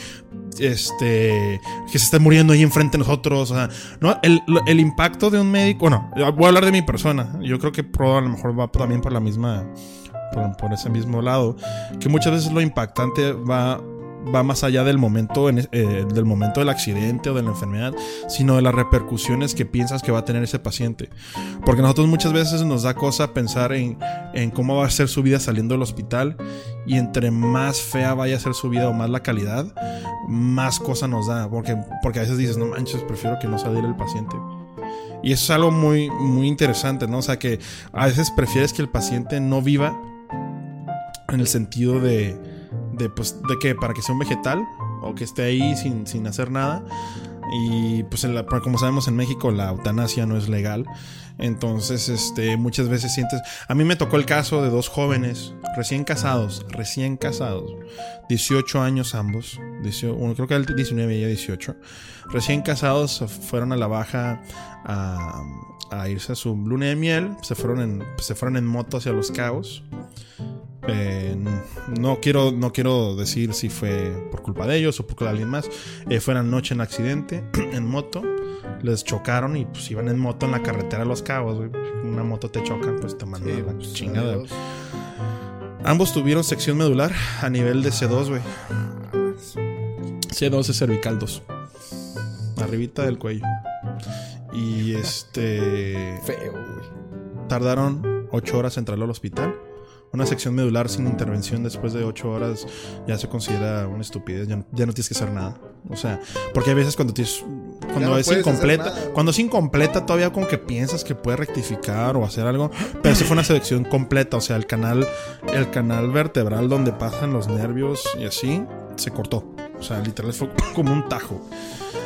este, que se esté muriendo ahí enfrente de nosotros. No, el, impacto de un médico, bueno, voy a hablar de mi persona. Yo creo que Pro a lo mejor va también por la misma, por ese mismo lado. Que muchas veces lo impactante va va más allá del momento, eh, del momento del accidente o de la enfermedad, sino de las repercusiones que piensas que va a tener ese paciente. Porque nosotros muchas veces nos da cosa pensar en, en cómo va a ser su vida saliendo del hospital y entre más fea vaya a ser su vida o más la calidad, más cosa nos da. Porque, porque a veces dices, no manches, prefiero que no salga el paciente. Y eso es algo muy, muy interesante, ¿no? O sea que a veces prefieres que el paciente no viva en el sentido de, de, pues, de que para que sea un vegetal o que esté ahí sin, sin hacer nada. Y pues como sabemos en México la eutanasia no es legal. Entonces, este, muchas veces sientes... A mí me tocó el caso de dos jóvenes recién casados, recién casados, 18 años ambos, uno creo que el 19 y ella 18, recién casados fueron a la baja a, a irse a su luna de miel, se fueron en, se fueron en moto hacia Los Cabos. Eh, no, quiero, no quiero decir si fue por culpa de ellos o por culpa de alguien más. Eh, fue noche en accidente en moto. Les chocaron y pues iban en moto en la carretera a Los Cabos. Una moto te choca, pues te mandan la pues, chingada. Ambos tuvieron sección medular a nivel de C2, güey. C2 es cervical 2. Arribita del cuello. Y este. Feo, güey. Tardaron 8 horas en traerlo al hospital una sección medular sin intervención después de 8 horas ya se considera una estupidez, ya, no tienes que hacer nada. O sea, porque a veces cuando tienes cuando es incompleta, cuando es incompleta todavía como que piensas que puede rectificar o hacer algo, pero si fue una sección completa, o sea, el canal el canal vertebral donde pasan los nervios y así se cortó. O sea, literal fue como un tajo.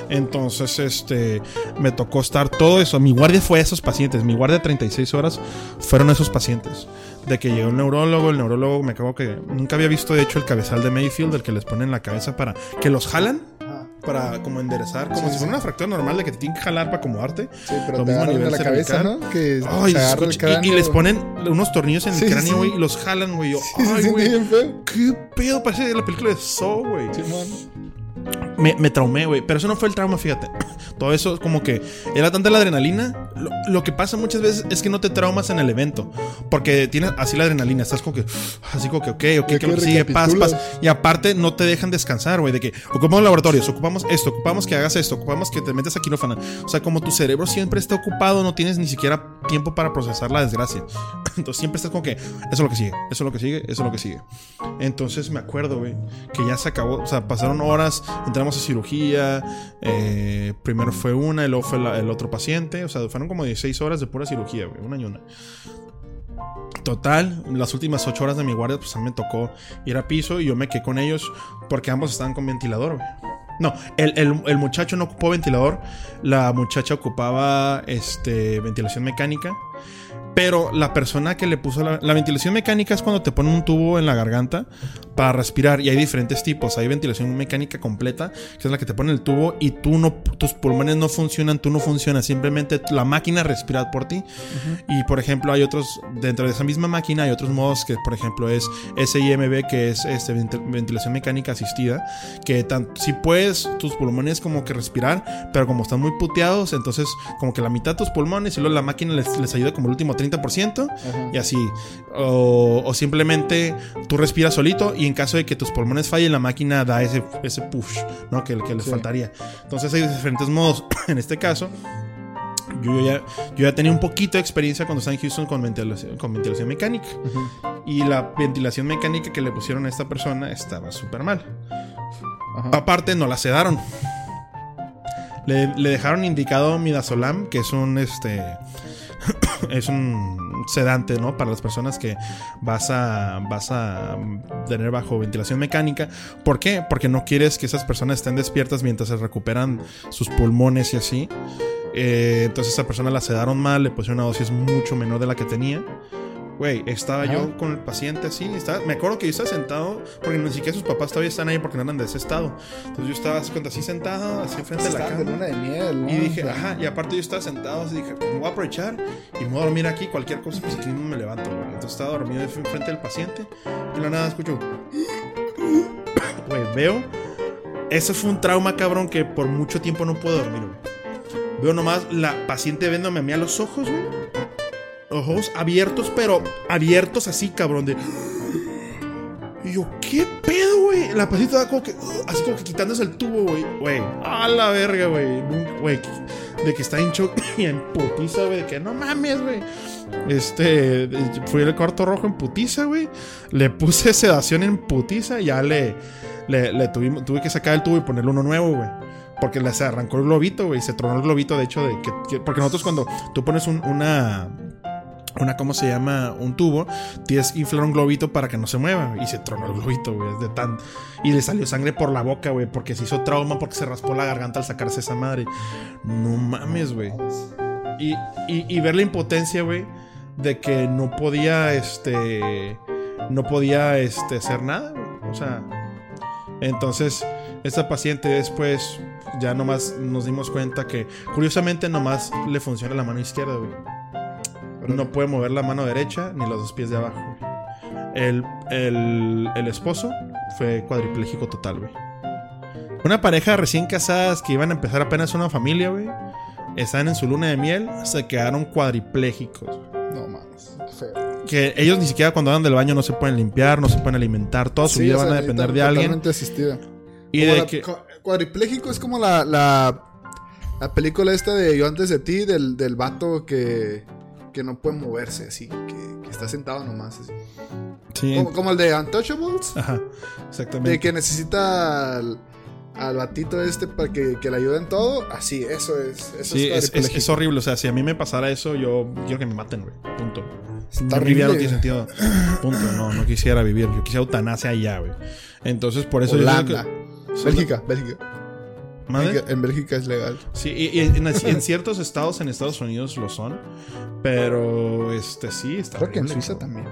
Entonces, este, me tocó estar todo eso. Mi guardia fue esos pacientes. Mi guardia de 36 horas fueron esos pacientes de que llegó un neurólogo, el neurólogo me acabo que nunca había visto de hecho el cabezal de Mayfield, el que les ponen la cabeza para que los jalan para como enderezar, como si fuera una fractura normal de que te tienen que jalar para acomodarte. Sí, pero te mismo a la cabeza, ¿no? Que y, les ponen unos tornillos en el cráneo, güey, y los jalan, güey. Ay, güey. ¿Qué pedo? Parece la película de Saw, güey. Sí, me, me traumé, güey. Pero eso no fue el trauma, fíjate. Todo eso como que era tanta la adrenalina. Lo, que pasa muchas veces es que no te traumas en el evento. Porque tienes así la adrenalina. Estás como que, así como que, ok, ok, que lo sigue, paz, paz. Y aparte no te dejan descansar, güey. De que ocupamos laboratorios, ocupamos esto, ocupamos que hagas esto, ocupamos que te metas a quirófano. O sea, como tu cerebro siempre está ocupado, no tienes ni siquiera tiempo para procesar la desgracia. Entonces siempre estás como que, eso es lo que sigue, eso es lo que sigue, eso es lo que sigue. Entonces me acuerdo, güey, que ya se acabó. O sea, pasaron horas, entramos cirugía. Eh, primero fue una luego fue el otro paciente. O sea, fueron como 16 horas de pura cirugía, güey. Una y una. Total, las últimas 8 horas de mi guardia, pues mí me tocó ir a piso y yo me quedé con ellos porque ambos estaban con ventilador, No, el, muchacho no ocupó ventilador, la muchacha ocupaba este, ventilación mecánica. Pero la persona que le puso la, ventilación mecánica es cuando te ponen un tubo en la garganta para respirar. Y hay diferentes tipos. Hay ventilación mecánica completa, que es la que te pone el tubo y tú no, tus pulmones no funcionan, tú no funcionas. Simplemente la máquina respira por ti. Y por ejemplo, hay otros, dentro de esa misma máquina, hay otros modos que, por ejemplo, es SIMB, que es este, ventilación mecánica asistida. Que si puedes tus pulmones como que respirar, pero como están muy puteados, entonces como que la mitad de tus pulmones y luego la máquina les, les ayuda como el último 30% Ajá. y así. O, o simplemente tú respiras solito y en caso de que tus pulmones fallen, la máquina da ese, ese push, ¿no? Que, que les Sí. faltaría. Entonces hay diferentes modos. en este caso, yo ya, yo ya tenía un poquito de experiencia cuando estaba en Houston con ventilación, con ventilación mecánica. Y la ventilación mecánica que le pusieron a esta persona estaba súper mal. Ajá. Aparte, no la sedaron. Le, le dejaron indicado midazolam, que es un este. es un sedante, ¿no? Para las personas que vas a. vas a tener bajo ventilación mecánica. ¿Por qué? Porque no quieres que esas personas estén despiertas mientras se recuperan sus pulmones y así. Eh, entonces esa persona la sedaron mal, le pusieron una dosis mucho menor de la que tenía. Güey, estaba Ajá. yo con el paciente así. Estaba, me acuerdo que yo estaba sentado, porque ni siquiera sus papás todavía están ahí porque no eran de ese estado. Entonces yo estaba así, así sentado, así enfrente de la cama. luna de miel, ¿no? Y dije, ajá, y aparte yo estaba sentado, así dije, pues me voy a aprovechar y me voy a dormir aquí, cualquier cosa, pues aquí mismo me levanto, güey. Entonces estaba dormido enfrente del paciente y la nada escucho, güey, veo. Ese fue un trauma, cabrón, que por mucho tiempo no puedo dormir, güey. Veo nomás la paciente viéndome a mí a los ojos, güey. Ojos abiertos, pero abiertos así, cabrón, de... Y yo, ¿qué pedo, güey? La paciente estaba como que, así como que quitándose el tubo, güey. Güey, a la verga, güey. Güey, de que está en shock y en putiza, güey. De que no mames, güey. Este, fui al cuarto rojo en putiza, güey. Le puse sedación en putiza ya le, le, le tuvimos, tuve que sacar el tubo y ponerle uno nuevo, güey. Porque se arrancó el globito, güey. Se tronó el globito, de hecho, de que, que- porque nosotros cuando tú pones un- una una, ¿cómo se llama? Un tubo, tienes que inflar un globito para que no se mueva. Y se tronó el globito, güey. De tan... Y le salió sangre por la boca, güey. Porque se hizo trauma porque se raspó la garganta al sacarse esa madre. No mames, güey. Y, y, y ver la impotencia, güey. De que no podía, este... No podía, este, hacer nada, güey. O sea... Entonces, esta paciente después... Ya nomás nos dimos cuenta que... Curiosamente nomás le funciona la mano izquierda, güey. No puede mover la mano derecha ni los dos pies de abajo. El, el, el esposo fue cuadripléjico total, güey. Una pareja recién casadas que iban a empezar apenas una familia, güey. Estaban en su luna de miel, se quedaron cuadriplégicos. güey. No mames, qué feo. Que ellos ni siquiera cuando van del baño no se pueden limpiar, no se pueden alimentar, toda su Sí, vida sea, van a depender de alguien. Asistida. Y Como de la- que. cu- Cuadripléjico es como la, la, la película esta de Yo antes de ti, del, del vato que, que no puede moverse, así, que, que está sentado nomás. Así. Sí, Como, como el de Untouchables, ajá, exactamente. de que necesita al, al batito este para que, que le ayude en todo. Así, eso es. Eso Sí, es, es, es, horrible. O sea, si a mí me pasara eso, yo quiero que me maten, güey. Punto. Está no tiene sentido. Punto. No, no quisiera vivir. Yo quisiera eutanasia allá, güey. Entonces, por eso Holanda. yo Bélgica, Bélgica. ¿Madre? En Bélgica es legal. Sí, y, y en, en ciertos estados en Estados Unidos lo son. Pero, este, sí, está Creo que en Suiza también.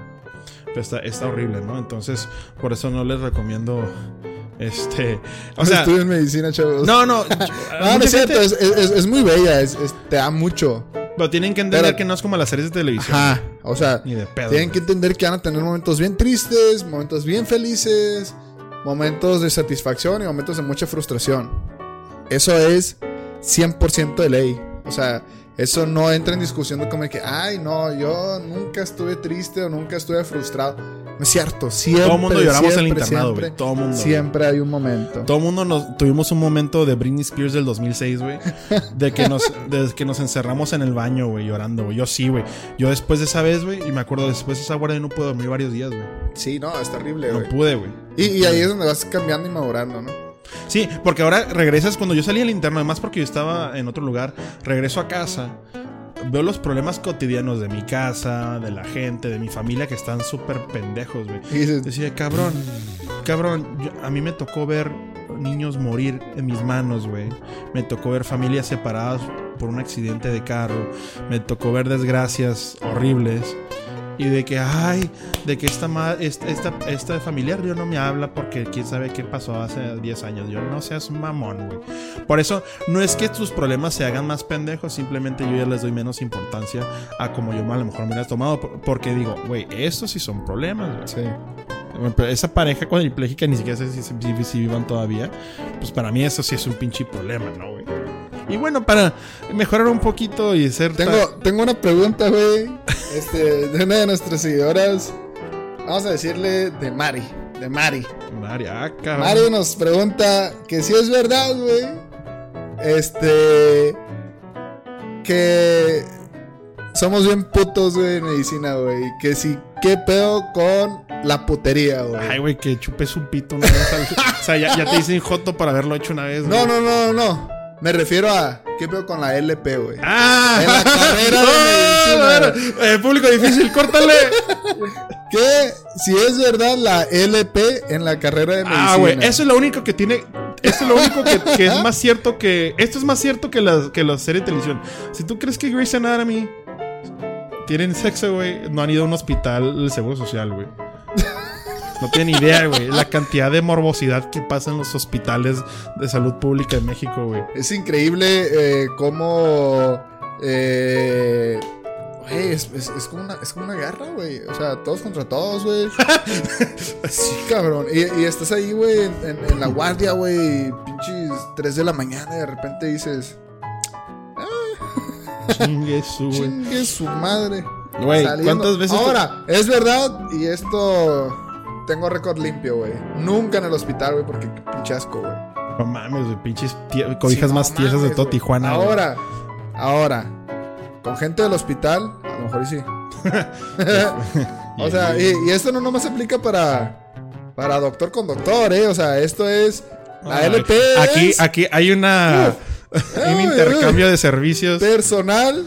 Pero está, está horrible, ¿no? Entonces, por eso no les recomiendo. Este. O sea. Estudio en medicina, chavos. No, no. No, no es cierto, es, es- es muy bella, es, es- te da mucho. Pero tienen que entender Pero- que no es como las series de televisión. Ajá, o sea, Ni de pedo. tienen que entender que van a tener momentos bien tristes, momentos bien felices, momentos de satisfacción y momentos de mucha frustración. Eso es 100% de ley. O sea, eso no entra en discusión de como que, ay, no, yo nunca estuve triste o nunca estuve frustrado. No es cierto, siempre. Todo el mundo lloramos en el internado, siempre. Todo mundo. Siempre hay un momento. Todo el mundo nos tuvimos un momento de Britney Spears del 2006, güey. De que nos, de que nos encerramos en el baño, güey, llorando, güey. Yo sí, güey. Yo después de esa vez, güey, y me acuerdo después de esa guardia no pude dormir varios días, güey. Sí, no, es terrible, No güey. pude, güey. Y, y ahí es donde vas cambiando y madurando, ¿no? Sí, porque ahora regresas cuando yo salí al interno, además porque yo estaba en otro lugar, regreso a casa, veo los problemas cotidianos de mi casa, de la gente, de mi familia que están súper pendejos, güey. Decía, cabrón, cabrón, yo- a mí me tocó ver niños morir en mis manos, güey. Me tocó ver familias separadas por un accidente de carro. Me tocó ver desgracias horribles. Y de que, ay, de que esta, esta, esta, esta familiar yo no me habla porque quién sabe qué pasó hace 10 años. Yo no seas mamón, güey. Por eso, no es que tus problemas se hagan más pendejos, simplemente yo ya les doy menos importancia a como yo a lo mejor me hubieras tomado. por- Porque digo, güey, estos sí son problemas, güey. sí. Esa pareja cuadripléjica ni siquiera sé si, si- si vivan todavía. Pues para mí eso sí es un pinche problema, ¿no, güey? Y bueno, para mejorar un poquito y ser... Tengo, tengo una pregunta, güey. Este, de una de nuestras seguidoras. Vamos a decirle de Mari. De Mari. Mari, ah, cabrón. Mari nos pregunta que si es verdad, güey. Este. Que somos bien putos, güey, en medicina, güey. Que si, ¿qué pedo con la putería, güey? Ay, güey, que chupes un pito una vez. o sea, ya, ya te dicen joto para haberlo hecho una vez. No, güey. no, no, no. Me refiero a, ¿qué pedo con la LP, güey? ¡Ah! En la carrera de medicina. eh, público difícil, córtale. Que si es verdad la LP en la carrera de medicina. Ah, güey, eso es lo único que tiene. Esto es lo único que, que es más cierto que. Esto es más cierto que la, que la serie de televisión. Si tú crees que Grey's Anatomy tienen sexo, güey, no han ido a un hospital del seguro social, güey. No tienen idea, güey. La cantidad de morbosidad que pasa en los hospitales de salud pública en México, güey. Es increíble eh, cómo. Eh, güey, es, es- es como una, es como una guerra, güey. O sea, todos contra todos, güey. sí, cabrón. Y, y estás ahí, güey, en, en- en la guardia, güey. Pinches 3 de la mañana y de repente dices. Chingue su, güey. Chingue su madre. Güey. ¿cuántas veces? te- Ahora, es verdad, y esto. Tengo récord limpio, güey. Nunca en el hospital, güey, porque pinche asco, güey. No mames, güey, pinches cobijas Sí, no más tiesas de mames, todo güey. Tijuana. Ahora, ahora, con gente del hospital, a lo mejor sí. o sea, y, y esto no nomás aplica para, para doctor con doctor, ¿eh? O sea, esto es. La Ay, LP Aquí, es aquí hay una. un intercambio de servicios personal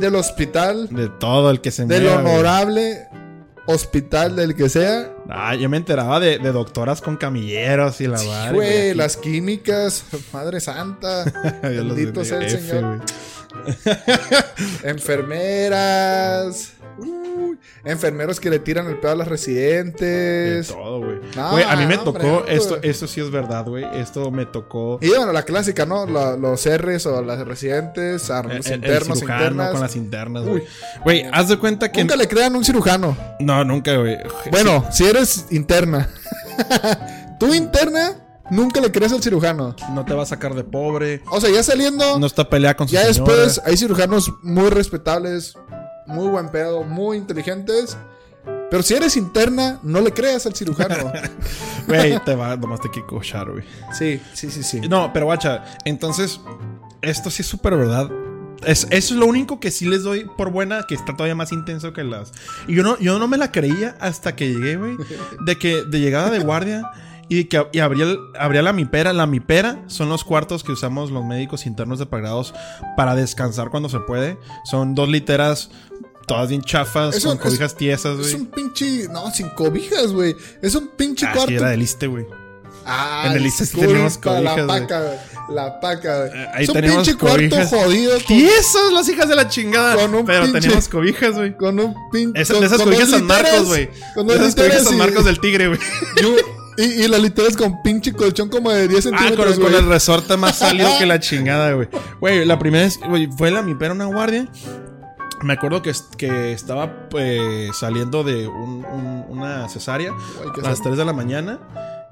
del hospital, de todo el que se del honorable hospital del que sea. Ah, yo me enteraba de, de doctoras con camilleros y la Sí, madre. güey, las químicas, Madre Santa, bendito sea el F, Señor. Enfermeras. Uy, enfermeros que le tiran el pedo a las De residentes. todo, güey. A mí me hombre, tocó, hombre. esto, esto sí es verdad, güey. Esto me tocó. Y bueno, la clásica, ¿no? La- los R's o las residentes, a el- los el internos, cirujano internas. con las internas, güey. Güey, haz de cuenta que. Nunca le crean un cirujano. No, nunca, güey. Bueno, si eres interna. Tú interna, nunca le crees al cirujano. No te va a sacar de pobre. O sea, ya saliendo, No está pelea con su ya señora. después hay cirujanos muy respetables, muy buen pedo, muy inteligentes. Pero si eres interna, no le creas al cirujano. Güey, te va, nomás te quiere cochar, güey. sí, sí, sí, sí. No, pero guacha, entonces, esto sí es súper verdad. Es, eso es lo único que sí les doy por buena, que está todavía más intenso que las. Y yo no, yo no me la creía hasta que llegué, güey. De que, de llegada de guardia. Y que y abría, abría la mipera. La mipera son los cuartos que usamos los médicos internos de pregrados para descansar cuando se puede. Son dos literas, todas bien chafas, con es- cobijas tiesas, Es güey. un pinche. No, sin cobijas, güey. Es un pinche Ah, sí, cuarto. era del Iste, güey. Ah, En el Iste sí teníamos cobijas, La paca, güey. La paca, güey. Eh, ahí es un teníamos pinche cuarto cobijas. jodido. Con, ¡Tiesas, las hijas de la chingada! Con un Pero pinche- teníamos cobijas, güey. con un pinche. De esas con cobijas San Marcos, güey. Con esas cobijas San Marcos del Tigre, güey. Y, y las literas con pinche colchón como de 10 Ah, con, centímetros, con güey. el resorte más salido que la chingada, güey. Güey, la primera vez, güey, fue la mi pera una guardia. Me acuerdo que, que estaba pues, saliendo de un- un- una cesárea Ay, a las sad. 3 de la mañana.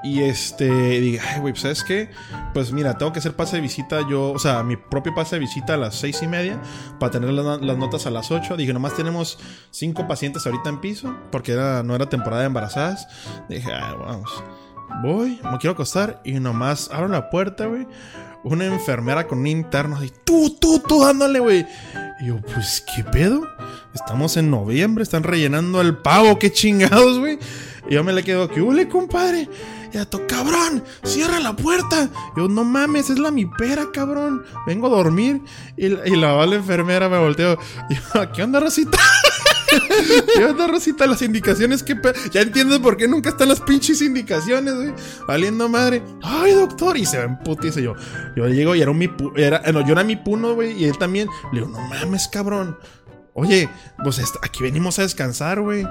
Y este, dije, ay, güey, pues, ¿sabes qué? Pues mira, tengo que hacer pase de visita yo, o sea, mi propio pase de visita a las seis y media para tener las, notas a las 8. Dije, nomás tenemos cinco pacientes ahorita en piso porque era, no era temporada de embarazadas. Dije, ay, vamos. Voy, me quiero acostar y nomás abro la puerta, güey. Una enfermera con un interno así, tú, tú, tú, dándole, güey. Y yo, pues, ¿qué pedo? Estamos en noviembre, están rellenando el pavo, qué chingados, güey. Y yo me le quedo, ¿qué hule, compadre? Y a to, cabrón, cierra la puerta. Yo, no mames, es la mi pera, cabrón. Vengo a dormir. Y, la- y la vale enfermera me volteó. Y yo, ¿qué onda, Rosita? ¿Qué onda, Rosita? Las indicaciones, ¿qué pe- Ya entiendo por qué nunca están las pinches indicaciones, güey. Valiendo madre. Ay, doctor. Y se va en putiza. Yo, yo llego y era mi era, no, yo era mi puno, güey. Y él también. Le digo, no mames, cabrón. Oye, pues aquí venimos a descansar, güey.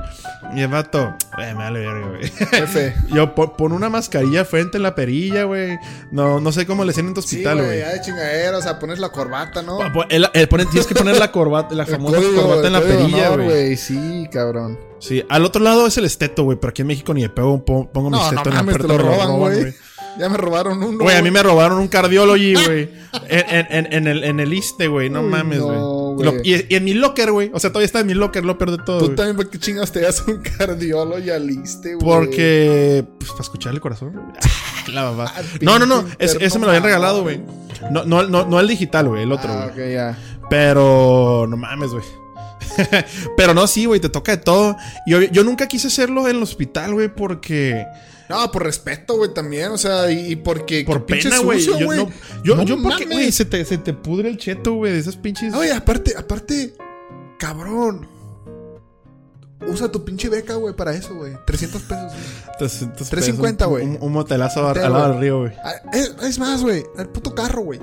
Y el vato, eh, me vale verga, güey. Jefe. Yo, pon, pon una mascarilla frente en la perilla, güey. No, no sé cómo le hacen en tu Sí, hospital, güey, güey. ya de chingadera, o sea, pones la corbata, ¿no? El- el tienes que poner la corbata, la famosa código- corbata en la perilla, güey. Sí, cabrón. Sí, al otro lado es el esteto, güey. Pero aquí en México ni de pego po- pongo mi No, esteto no en la mames, te puerta. lo me roban, güey. Ya me robaron uno. Güey, a mí me robaron un cardiology, güey. En, en, en, el, en el ISTE, güey. No Uy, mames, güey. Güey. y, y en mi locker, güey. O sea, todavía está en mi locker, lo peor de todo. Tú también, ¿por qué chingados te das un cardiólogo y aliste, güey? Porque. Pues para escuchar el corazón. La mamá. Ah, No, no, no. es- ese me lo habían regalado, güey. No, no, no, no el digital, güey. El otro, Ah, güey. ok, ya. Pero. No mames, güey. Pero no, sí, güey. Te toca de todo. Y yo, yo nunca quise hacerlo en el hospital, güey, porque. No, por respeto, güey, también. O sea, y, y porque. Por pena, güey. Yo, no, yo, No yo porque, mames. güey, se te, se te pudre el cheto, güey, de esas pinches. Oye, aparte, aparte, cabrón. Usa tu pinche beca, güey, para eso, güey. 300 pesos. güey. 300 350, pesos, güey. Un, un motelazo al lado del río, güey. Ah, Es, es más, güey, el puto carro, güey.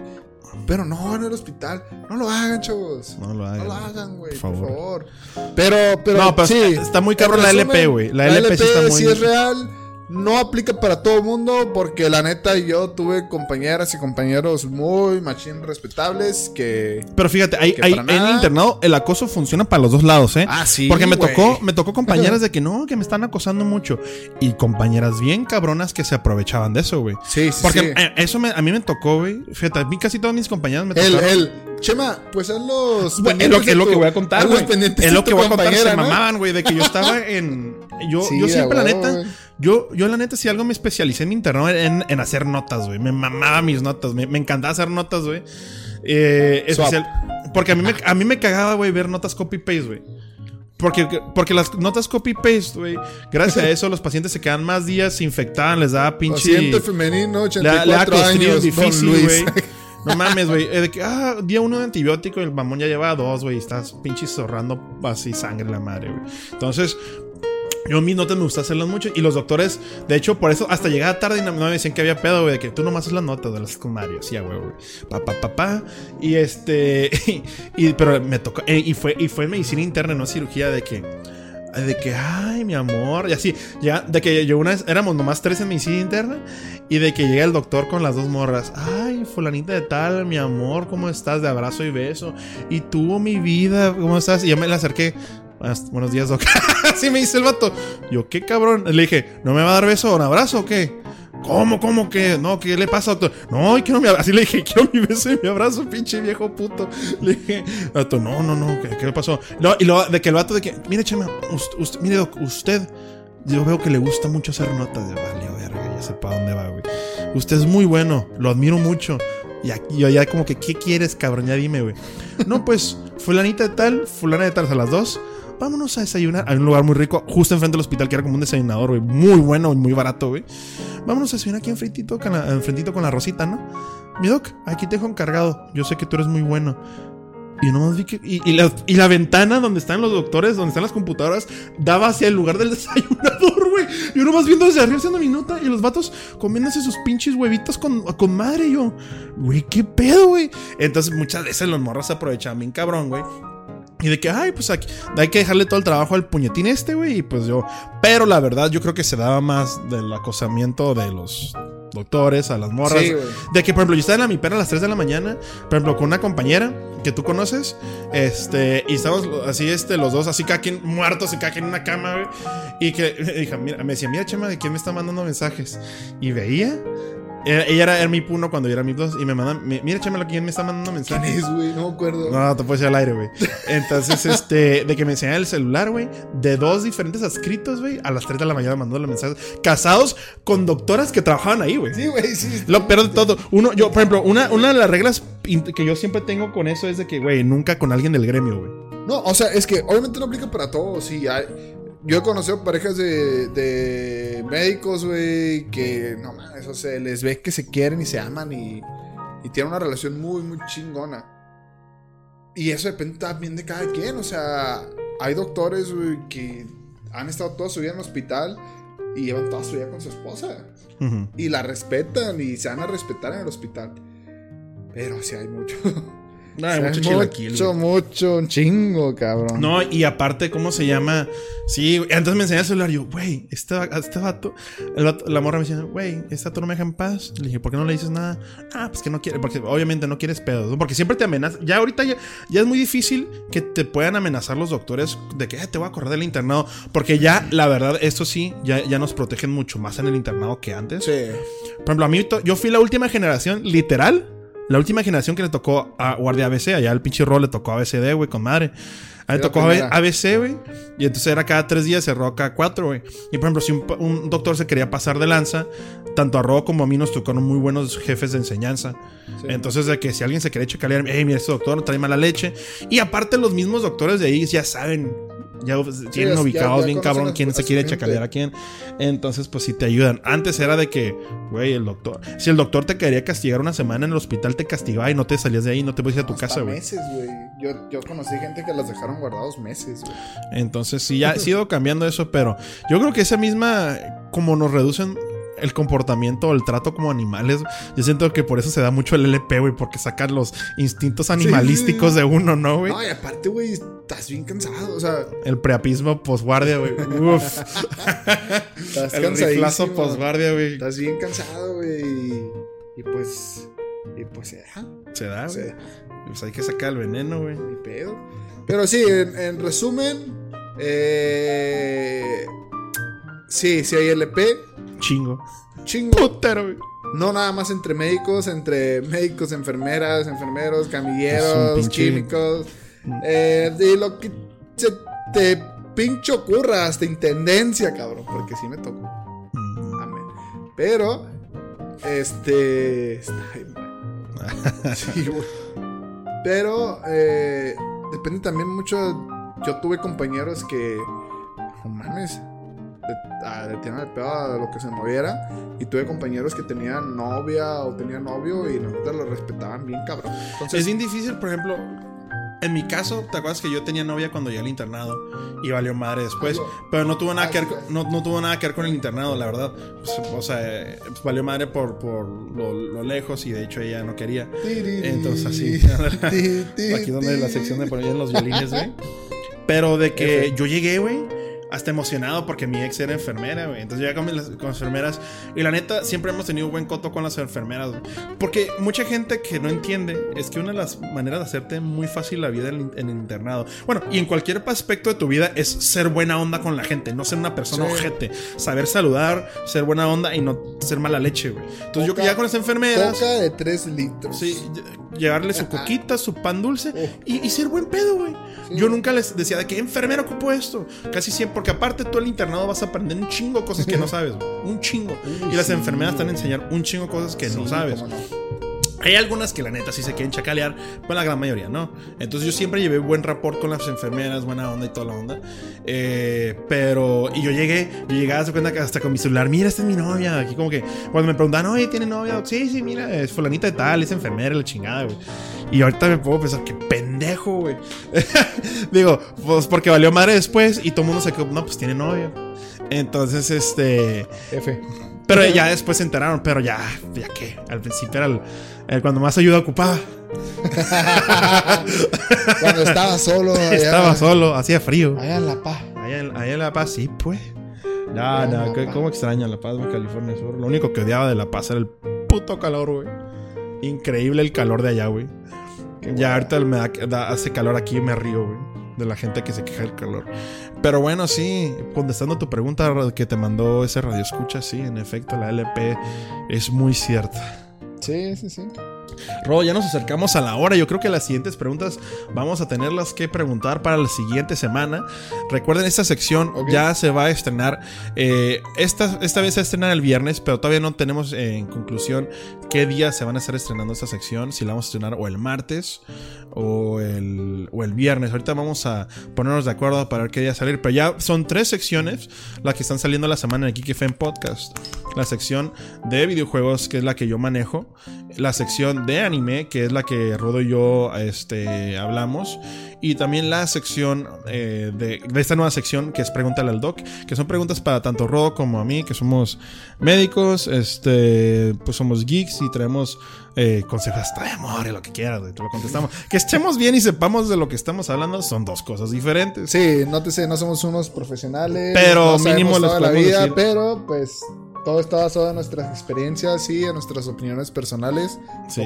Pero no en el hospital. No lo hagan, chavos. No lo hagan. No lo hagan, güey, Por por favor. Pero, pero. No, pero sí, está- está muy cabrón la LP, güey. La LP sí está muy- sí es real. No aplica para todo el mundo porque la neta yo tuve compañeras y compañeros muy machín respetables que... Pero fíjate, ahí- para en el internado el acoso funciona para los dos lados, ¿eh? Ah, sí, Porque me tocó, me tocó compañeras de que no, que me están acosando mucho. Y compañeras bien cabronas que se aprovechaban de eso, güey. Sí, sí, Porque sí. eh, eso me- a mí me tocó, güey. Fíjate, a mí casi todas mis compañeras me El, tocaron. el, Chema, pues haz los. Güey, es lo, es lo que voy a contar, güey. Es lo que voy a contar, se mamaban, güey, de que yo estaba en... Yo, Sí, yo siempre, a la huevo, neta, yo, yo la neta, si algo me especialicé en mi internado en, en hacer notas, güey. Me mamaba mis notas, me, me encantaba hacer notas, güey. Eh, especial, porque a mí, me, a mí me cagaba, güey, ver notas copy-paste, güey. Porque, porque las notas copy-paste, güey, gracias a eso los pacientes se quedan más días, se infectaban, les daba pinche... Paciente femenino, Le da- le da 84 años, difícil, güey. No mames, güey. Eh, De que, ah, día uno de antibiótico y el mamón ya lleva dos, güey. Estás pinche zorrando así sangre la madre, güey. Entonces, yo mis notas me gusta hacerlas mucho. Y los doctores, de hecho, por eso hasta llegaba tarde y no, me decían que había pedo, güey. De que tú nomás haces las notas de las con Mario. Sí, güey, güey. Pa, pa, pa. Y este. Y, pero me tocó. eh, y, fue, y fue medicina interna, no cirugía, de que. De que, ay, mi amor. Y así, ya, de que yo una vez éramos nomás tres en medicina interna. Y de que llega el doctor con las dos morras. Ay, fulanita de tal, mi amor, ¿cómo estás? De abrazo y beso. Y tú, mi vida, ¿cómo estás? Y yo me la acerqué. Buenos días, doc. Así me dice el vato. Yo, ¿qué cabrón? Le dije, ¿no me va a dar beso o un abrazo o qué? ¿Cómo, cómo que? No, ¿qué le pasa, doctor? No, quiero mi abrazo. Así le dije, quiero mi beso y mi abrazo, pinche viejo puto. Le dije, vato, no, no, no, ¿qué, le pasó? No, y luego de que el vato de que, mire, chema, usted, usted- mire, doc, usted, yo veo que le gusta mucho hacer notas. Ya vale, verga, ya sé para dónde va, güey. Usted es muy bueno, lo admiro mucho. Y aquí yo ya como que, ¿qué quieres, cabrón? Ya dime, güey. No, pues, fulanita de tal, fulana de tal, a las dos. Vámonos a desayunar. Hay un lugar muy rico, justo enfrente del hospital, que era como un desayunador, güey. Muy bueno y muy barato, güey. Vámonos a desayunar aquí enfrentito con la, enfrentito con la Rosita, ¿no? Mi doc, aquí te dejo encargado. Yo sé que tú eres muy bueno. Y nomás vi que. Y, la, ventana donde están los doctores, donde están las computadoras, daba hacia el lugar del desayunador, güey. Yo nomás viendo desde arriba haciendo mi nota y los vatos comiéndose sus pinches huevitos con, con madre. Yo, güey, ¿qué pedo, güey? Entonces muchas veces los morros se aprovechaban bien cabrón, güey. Y de que, ay, pues aquí, hay que dejarle todo el trabajo al puñetín este, güey. Y pues yo. Pero la verdad, yo creo que se daba más del acosamiento de los doctores a las morras. Sí, de que, por ejemplo, yo estaba en la mipera a las 3 de la mañana, por ejemplo, con una compañera que tú conoces, este, y estábamos así, este, los dos, así cada quien muertos y cada quien en una cama, güey. Y que, dije, mira, me decía, mira, Chema, ¿de quién me está mandando mensajes? Y veía. Era- ella era, era mi uno cuando yo era mi 2 y me mandan, mi- mira, Chema, ¿quién me está mandando ¿Quién mensajes? es, güey? No me acuerdo. No, te puedes ir al aire, güey. Entonces, este, de que me enseñaba el celular, güey, de dos diferentes adscritos, güey, a las 3 de la mañana mandándole mensajes, casados con doctoras que trabajaban ahí, güey. Sí, güey, sí. Lo peor de todo, uno, yo, por ejemplo, una, una de las reglas que yo siempre tengo con eso es de que, güey, nunca con alguien del gremio, güey. No, o sea, es que obviamente no aplica para todos. Sí, hay- yo he conocido parejas de, de médicos, güey, que no mames, o sea, les ve que se quieren y se aman y, y tienen una relación muy, muy chingona. Y eso depende también de cada quien, o sea, hay doctores, güey, que han estado toda su vida en el hospital y llevan toda su vida con su esposa. Ujú. Y la respetan y se van a respetar en el hospital. Pero sí hay mucho. Mucho chilaquil, Mucho, güey. mucho, un chingo, cabrón. No, y aparte, ¿cómo se llama? Sí, entonces me enseñé el celular. Yo, güey, este, este vato, el vato- la morra me decía, güey, este vato no me deja en paz. Le dije, ¿por qué no le dices nada? Ah, pues que no quiere, porque obviamente no quieres pedos. ¿no? Porque siempre te amenazan. Ya ahorita ya, ya es muy difícil que te puedan amenazar los doctores de que "Eh, te voy a correr del internado. Porque ya, la verdad, esto sí, ya, ya nos protegen mucho más en el internado que antes. Sí. Por ejemplo, a mí, yo fui la última generación, literal, la última generación que le tocó a Guardia ABC. Allá el pinche rol le tocó ABCD, güey, con madre. A mí la tocó. ABC, güey. Y entonces era cada tres días, cerró cada cuatro, güey. Y por ejemplo, si un, doctor se quería pasar de lanza, tanto a Ro como a mí nos tocaron muy buenos jefes de enseñanza. Sí. Entonces, de que si alguien se quería chacalear, hey, mira, este doctor trae mala leche. Y aparte, los mismos doctores de ahí ya saben, ya tienen ubicados ya bien cabrón quién se quiere gente. chacalear a quién. Entonces, pues sí te ayudan. Antes era de que, güey, el doctor. Si el doctor te quería castigar una semana en el hospital, te castigaba y no te salías de ahí, no te puedes ir a tu Hasta casa, güey. meses, güey. Yo, yo conocí gente que las dejaron guardados meses, güey. Entonces, sí, ya ha ido cambiando eso, pero yo creo que esa misma, como nos reducen el comportamiento, el trato como animales, yo siento que por eso se da mucho el LP, güey, porque sacan los instintos animalísticos de uno, ¿no, güey? No, y aparte, güey, estás bien cansado. O sea, El preapismo posguardia, güey. Uf. estás el riflazo posguardia, güey. Estás bien cansado, güey. Y, pues. Y pues. Se da, O güey. sea, Pues hay que sacar el veneno, güey. ni pedo. Pero sí, en, en resumen. Eh, sí, sí hay LP. Chingo. Chingo. Putero, güey. No nada más entre médicos, entre médicos, enfermeras, enfermeros, camilleros, químicos. Eh, de lo que se te pinche ocurra, hasta intendencia, cabrón. Porque sí me tocó. Mm. Amén. Pero, este. Sí, güey. Pero, eh, depende también mucho. Yo tuve compañeros que. No mames. Le, tiraban el pedo a lo que se moviera. Y tuve compañeros que tenían novia o tenían novio y nosotros lo respetaban bien, cabrón. Entonces, Es bien difícil, por ejemplo. En mi caso, ¿te acuerdas que yo tenía novia cuando llegué al internado? Y valió madre después. Pero no tuvo nada que ver, no, no tuvo nada que ver con el internado, la verdad. Pues, o sea, pues, valió madre por, por lo, lo lejos y de hecho ella no quería. Entonces, así. Aquí donde la sección de poner los violines, güey. Pero de que yo llegué, güey, hasta emocionado porque mi ex era enfermera, güey. Entonces llegué con, mis- con las enfermeras. Y la neta, siempre hemos tenido buen coto con las enfermeras, güey. Porque mucha gente que no entiende es que una de las maneras de hacerte muy fácil la vida en, en el internado. Bueno, y en cualquier aspecto de tu vida es ser buena onda con la gente, no ser una persona Sí. ojete. Saber saludar, ser buena onda y no ser mala leche, güey. Entonces yo Coca- que ya con las enfermeras. Coca de 3 litros. Sí, lle- llevarle su coquita, su pan dulce y, y ser buen pedo, güey. Sí. Yo nunca les decía de que enfermero ocupo esto. Casi siempre, porque aparte tú el internado vas a aprender un chingo de cosas que no sabes. Un chingo. Uy, Y las sí. enfermeras te van a enseñar un chingo de cosas que no sabes. Hay algunas que la neta sí se quieren chacalear, pero la gran mayoría no. Entonces yo siempre llevé buen rapport con las enfermeras, buena onda y toda la onda. Eh, pero, y yo llegué, yo llegaba a cuenta que hasta con mi celular, mira, esta es mi novia. Aquí como que, cuando me preguntan, oye, ¿tiene novia? Sí, sí, mira, es fulanita de tal, es enfermera, la chingada, güey. Y ahorita me puedo pensar, qué pendejo, güey. Digo, pues porque valió madre después y todo el mundo se quedó, no, pues tiene novia. Entonces, este... F. Pero ya después se enteraron, pero ya, ya que, al principio era el, el cuando más ayuda ocupaba. Cuando estaba solo. allá- Estaba solo, hacía frío. Allá en La Paz. Allá, en- allá en La Paz, sí, pues. No, no. ¿cómo extraña La Paz, California Sur? Lo único que odiaba de La Paz era el puto calor, güey. Increíble el calor de allá, güey. Ya ahorita me da, da- hace calor aquí y me río, güey. De la gente que se queja del calor. Pero bueno, sí, contestando tu pregunta que te mandó ese radio escucha, sí, en efecto, la LP es muy cierta. Sí, sí, sí. Ro, ya nos acercamos a la hora. Yo creo que las siguientes preguntas vamos a tenerlas que preguntar para la siguiente semana. Recuerden, esta sección ya se va a estrenar. eh, esta, esta vez se va a estrenar el viernes, pero todavía no tenemos eh, en conclusión qué día se van a estar estrenando esta sección. Si la vamos a estrenar o el martes o el, o el viernes. Ahorita vamos a ponernos de acuerdo para ver qué día salir. Pero ya son tres secciones las que están saliendo la semana en el Kike Fem Podcast. La sección de videojuegos, que es la que yo manejo. La sección de anime, que es la que Rodo y yo este, hablamos. Y también la sección eh, de, de, esta nueva sección que es Pregúntale al Doc, que son preguntas para tanto Rodo como a mí, que somos médicos, este, pues somos geeks y traemos eh, consejos hasta de amor y lo que quieras, te lo contestamos. Que estemos bien y sepamos de lo que estamos hablando son dos cosas diferentes. Sí, nótese, no somos unos profesionales. Pero mínimo les la vida, decir. pero pues todo está basado en nuestras experiencias y en nuestras opiniones personales. Sí.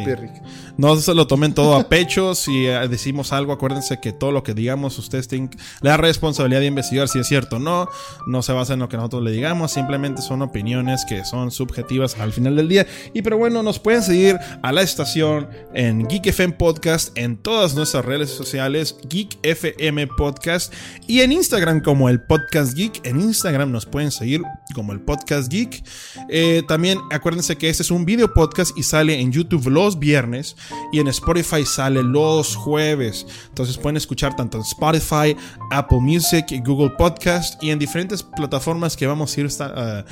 No se lo tomen todo a pecho. si eh, decimos algo, acuérdense que todo lo que digamos, ustedes tienen la responsabilidad de investigar si es cierto o no. No se basa en lo que nosotros le digamos. Simplemente son opiniones que son subjetivas al final del día. Y pero bueno, nos pueden seguir a la estación en Geek FM Podcast, en todas nuestras redes sociales, Geek FM Podcast y en Instagram como el Podcast Geek. En Instagram nos pueden seguir como el Podcast Geek. Eh, también acuérdense que este es un video podcast y sale en YouTube los viernes y en Spotify sale los jueves. Entonces pueden escuchar tanto en Spotify, Apple Music, Google Podcast y en diferentes plataformas que vamos a ir uh,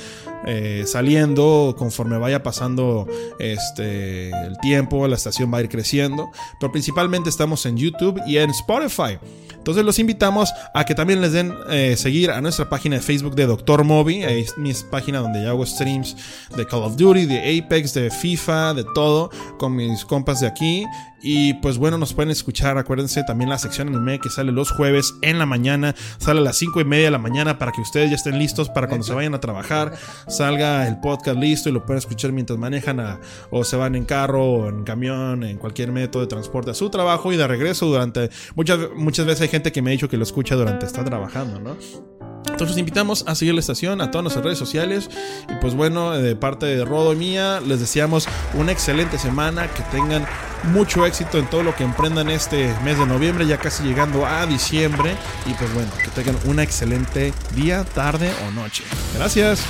eh, saliendo conforme vaya pasando este, el tiempo, la estación va a ir creciendo. Pero principalmente estamos en YouTube y en Spotify. Entonces los invitamos a que también les den eh, seguir a nuestra página de Facebook de Doctor Moby. Es mi página donde ya hago streams de Call of Duty, de Apex, de FIFA, de todo, con mis compas de aquí. Y pues bueno, nos pueden escuchar, acuérdense también la sección anime que sale los jueves en la mañana, sale a las 5 y media de la mañana para que ustedes ya estén listos para cuando se vayan a trabajar, salga el podcast listo y lo pueden escuchar mientras manejan o se van en carro o en camión, en cualquier método de transporte a su trabajo y de regreso durante... Muchas, muchas veces hay gente que me ha dicho que lo escucha durante estar trabajando, ¿no? Entonces los invitamos a seguir la estación, a todas nuestras redes sociales. Y pues bueno, de parte de Rodo y mía, les deseamos una excelente semana, que tengan mucho éxito en todo lo que emprendan este mes de noviembre, ya casi llegando a diciembre. Y pues bueno, que tengan un excelente día, tarde o noche. Gracias.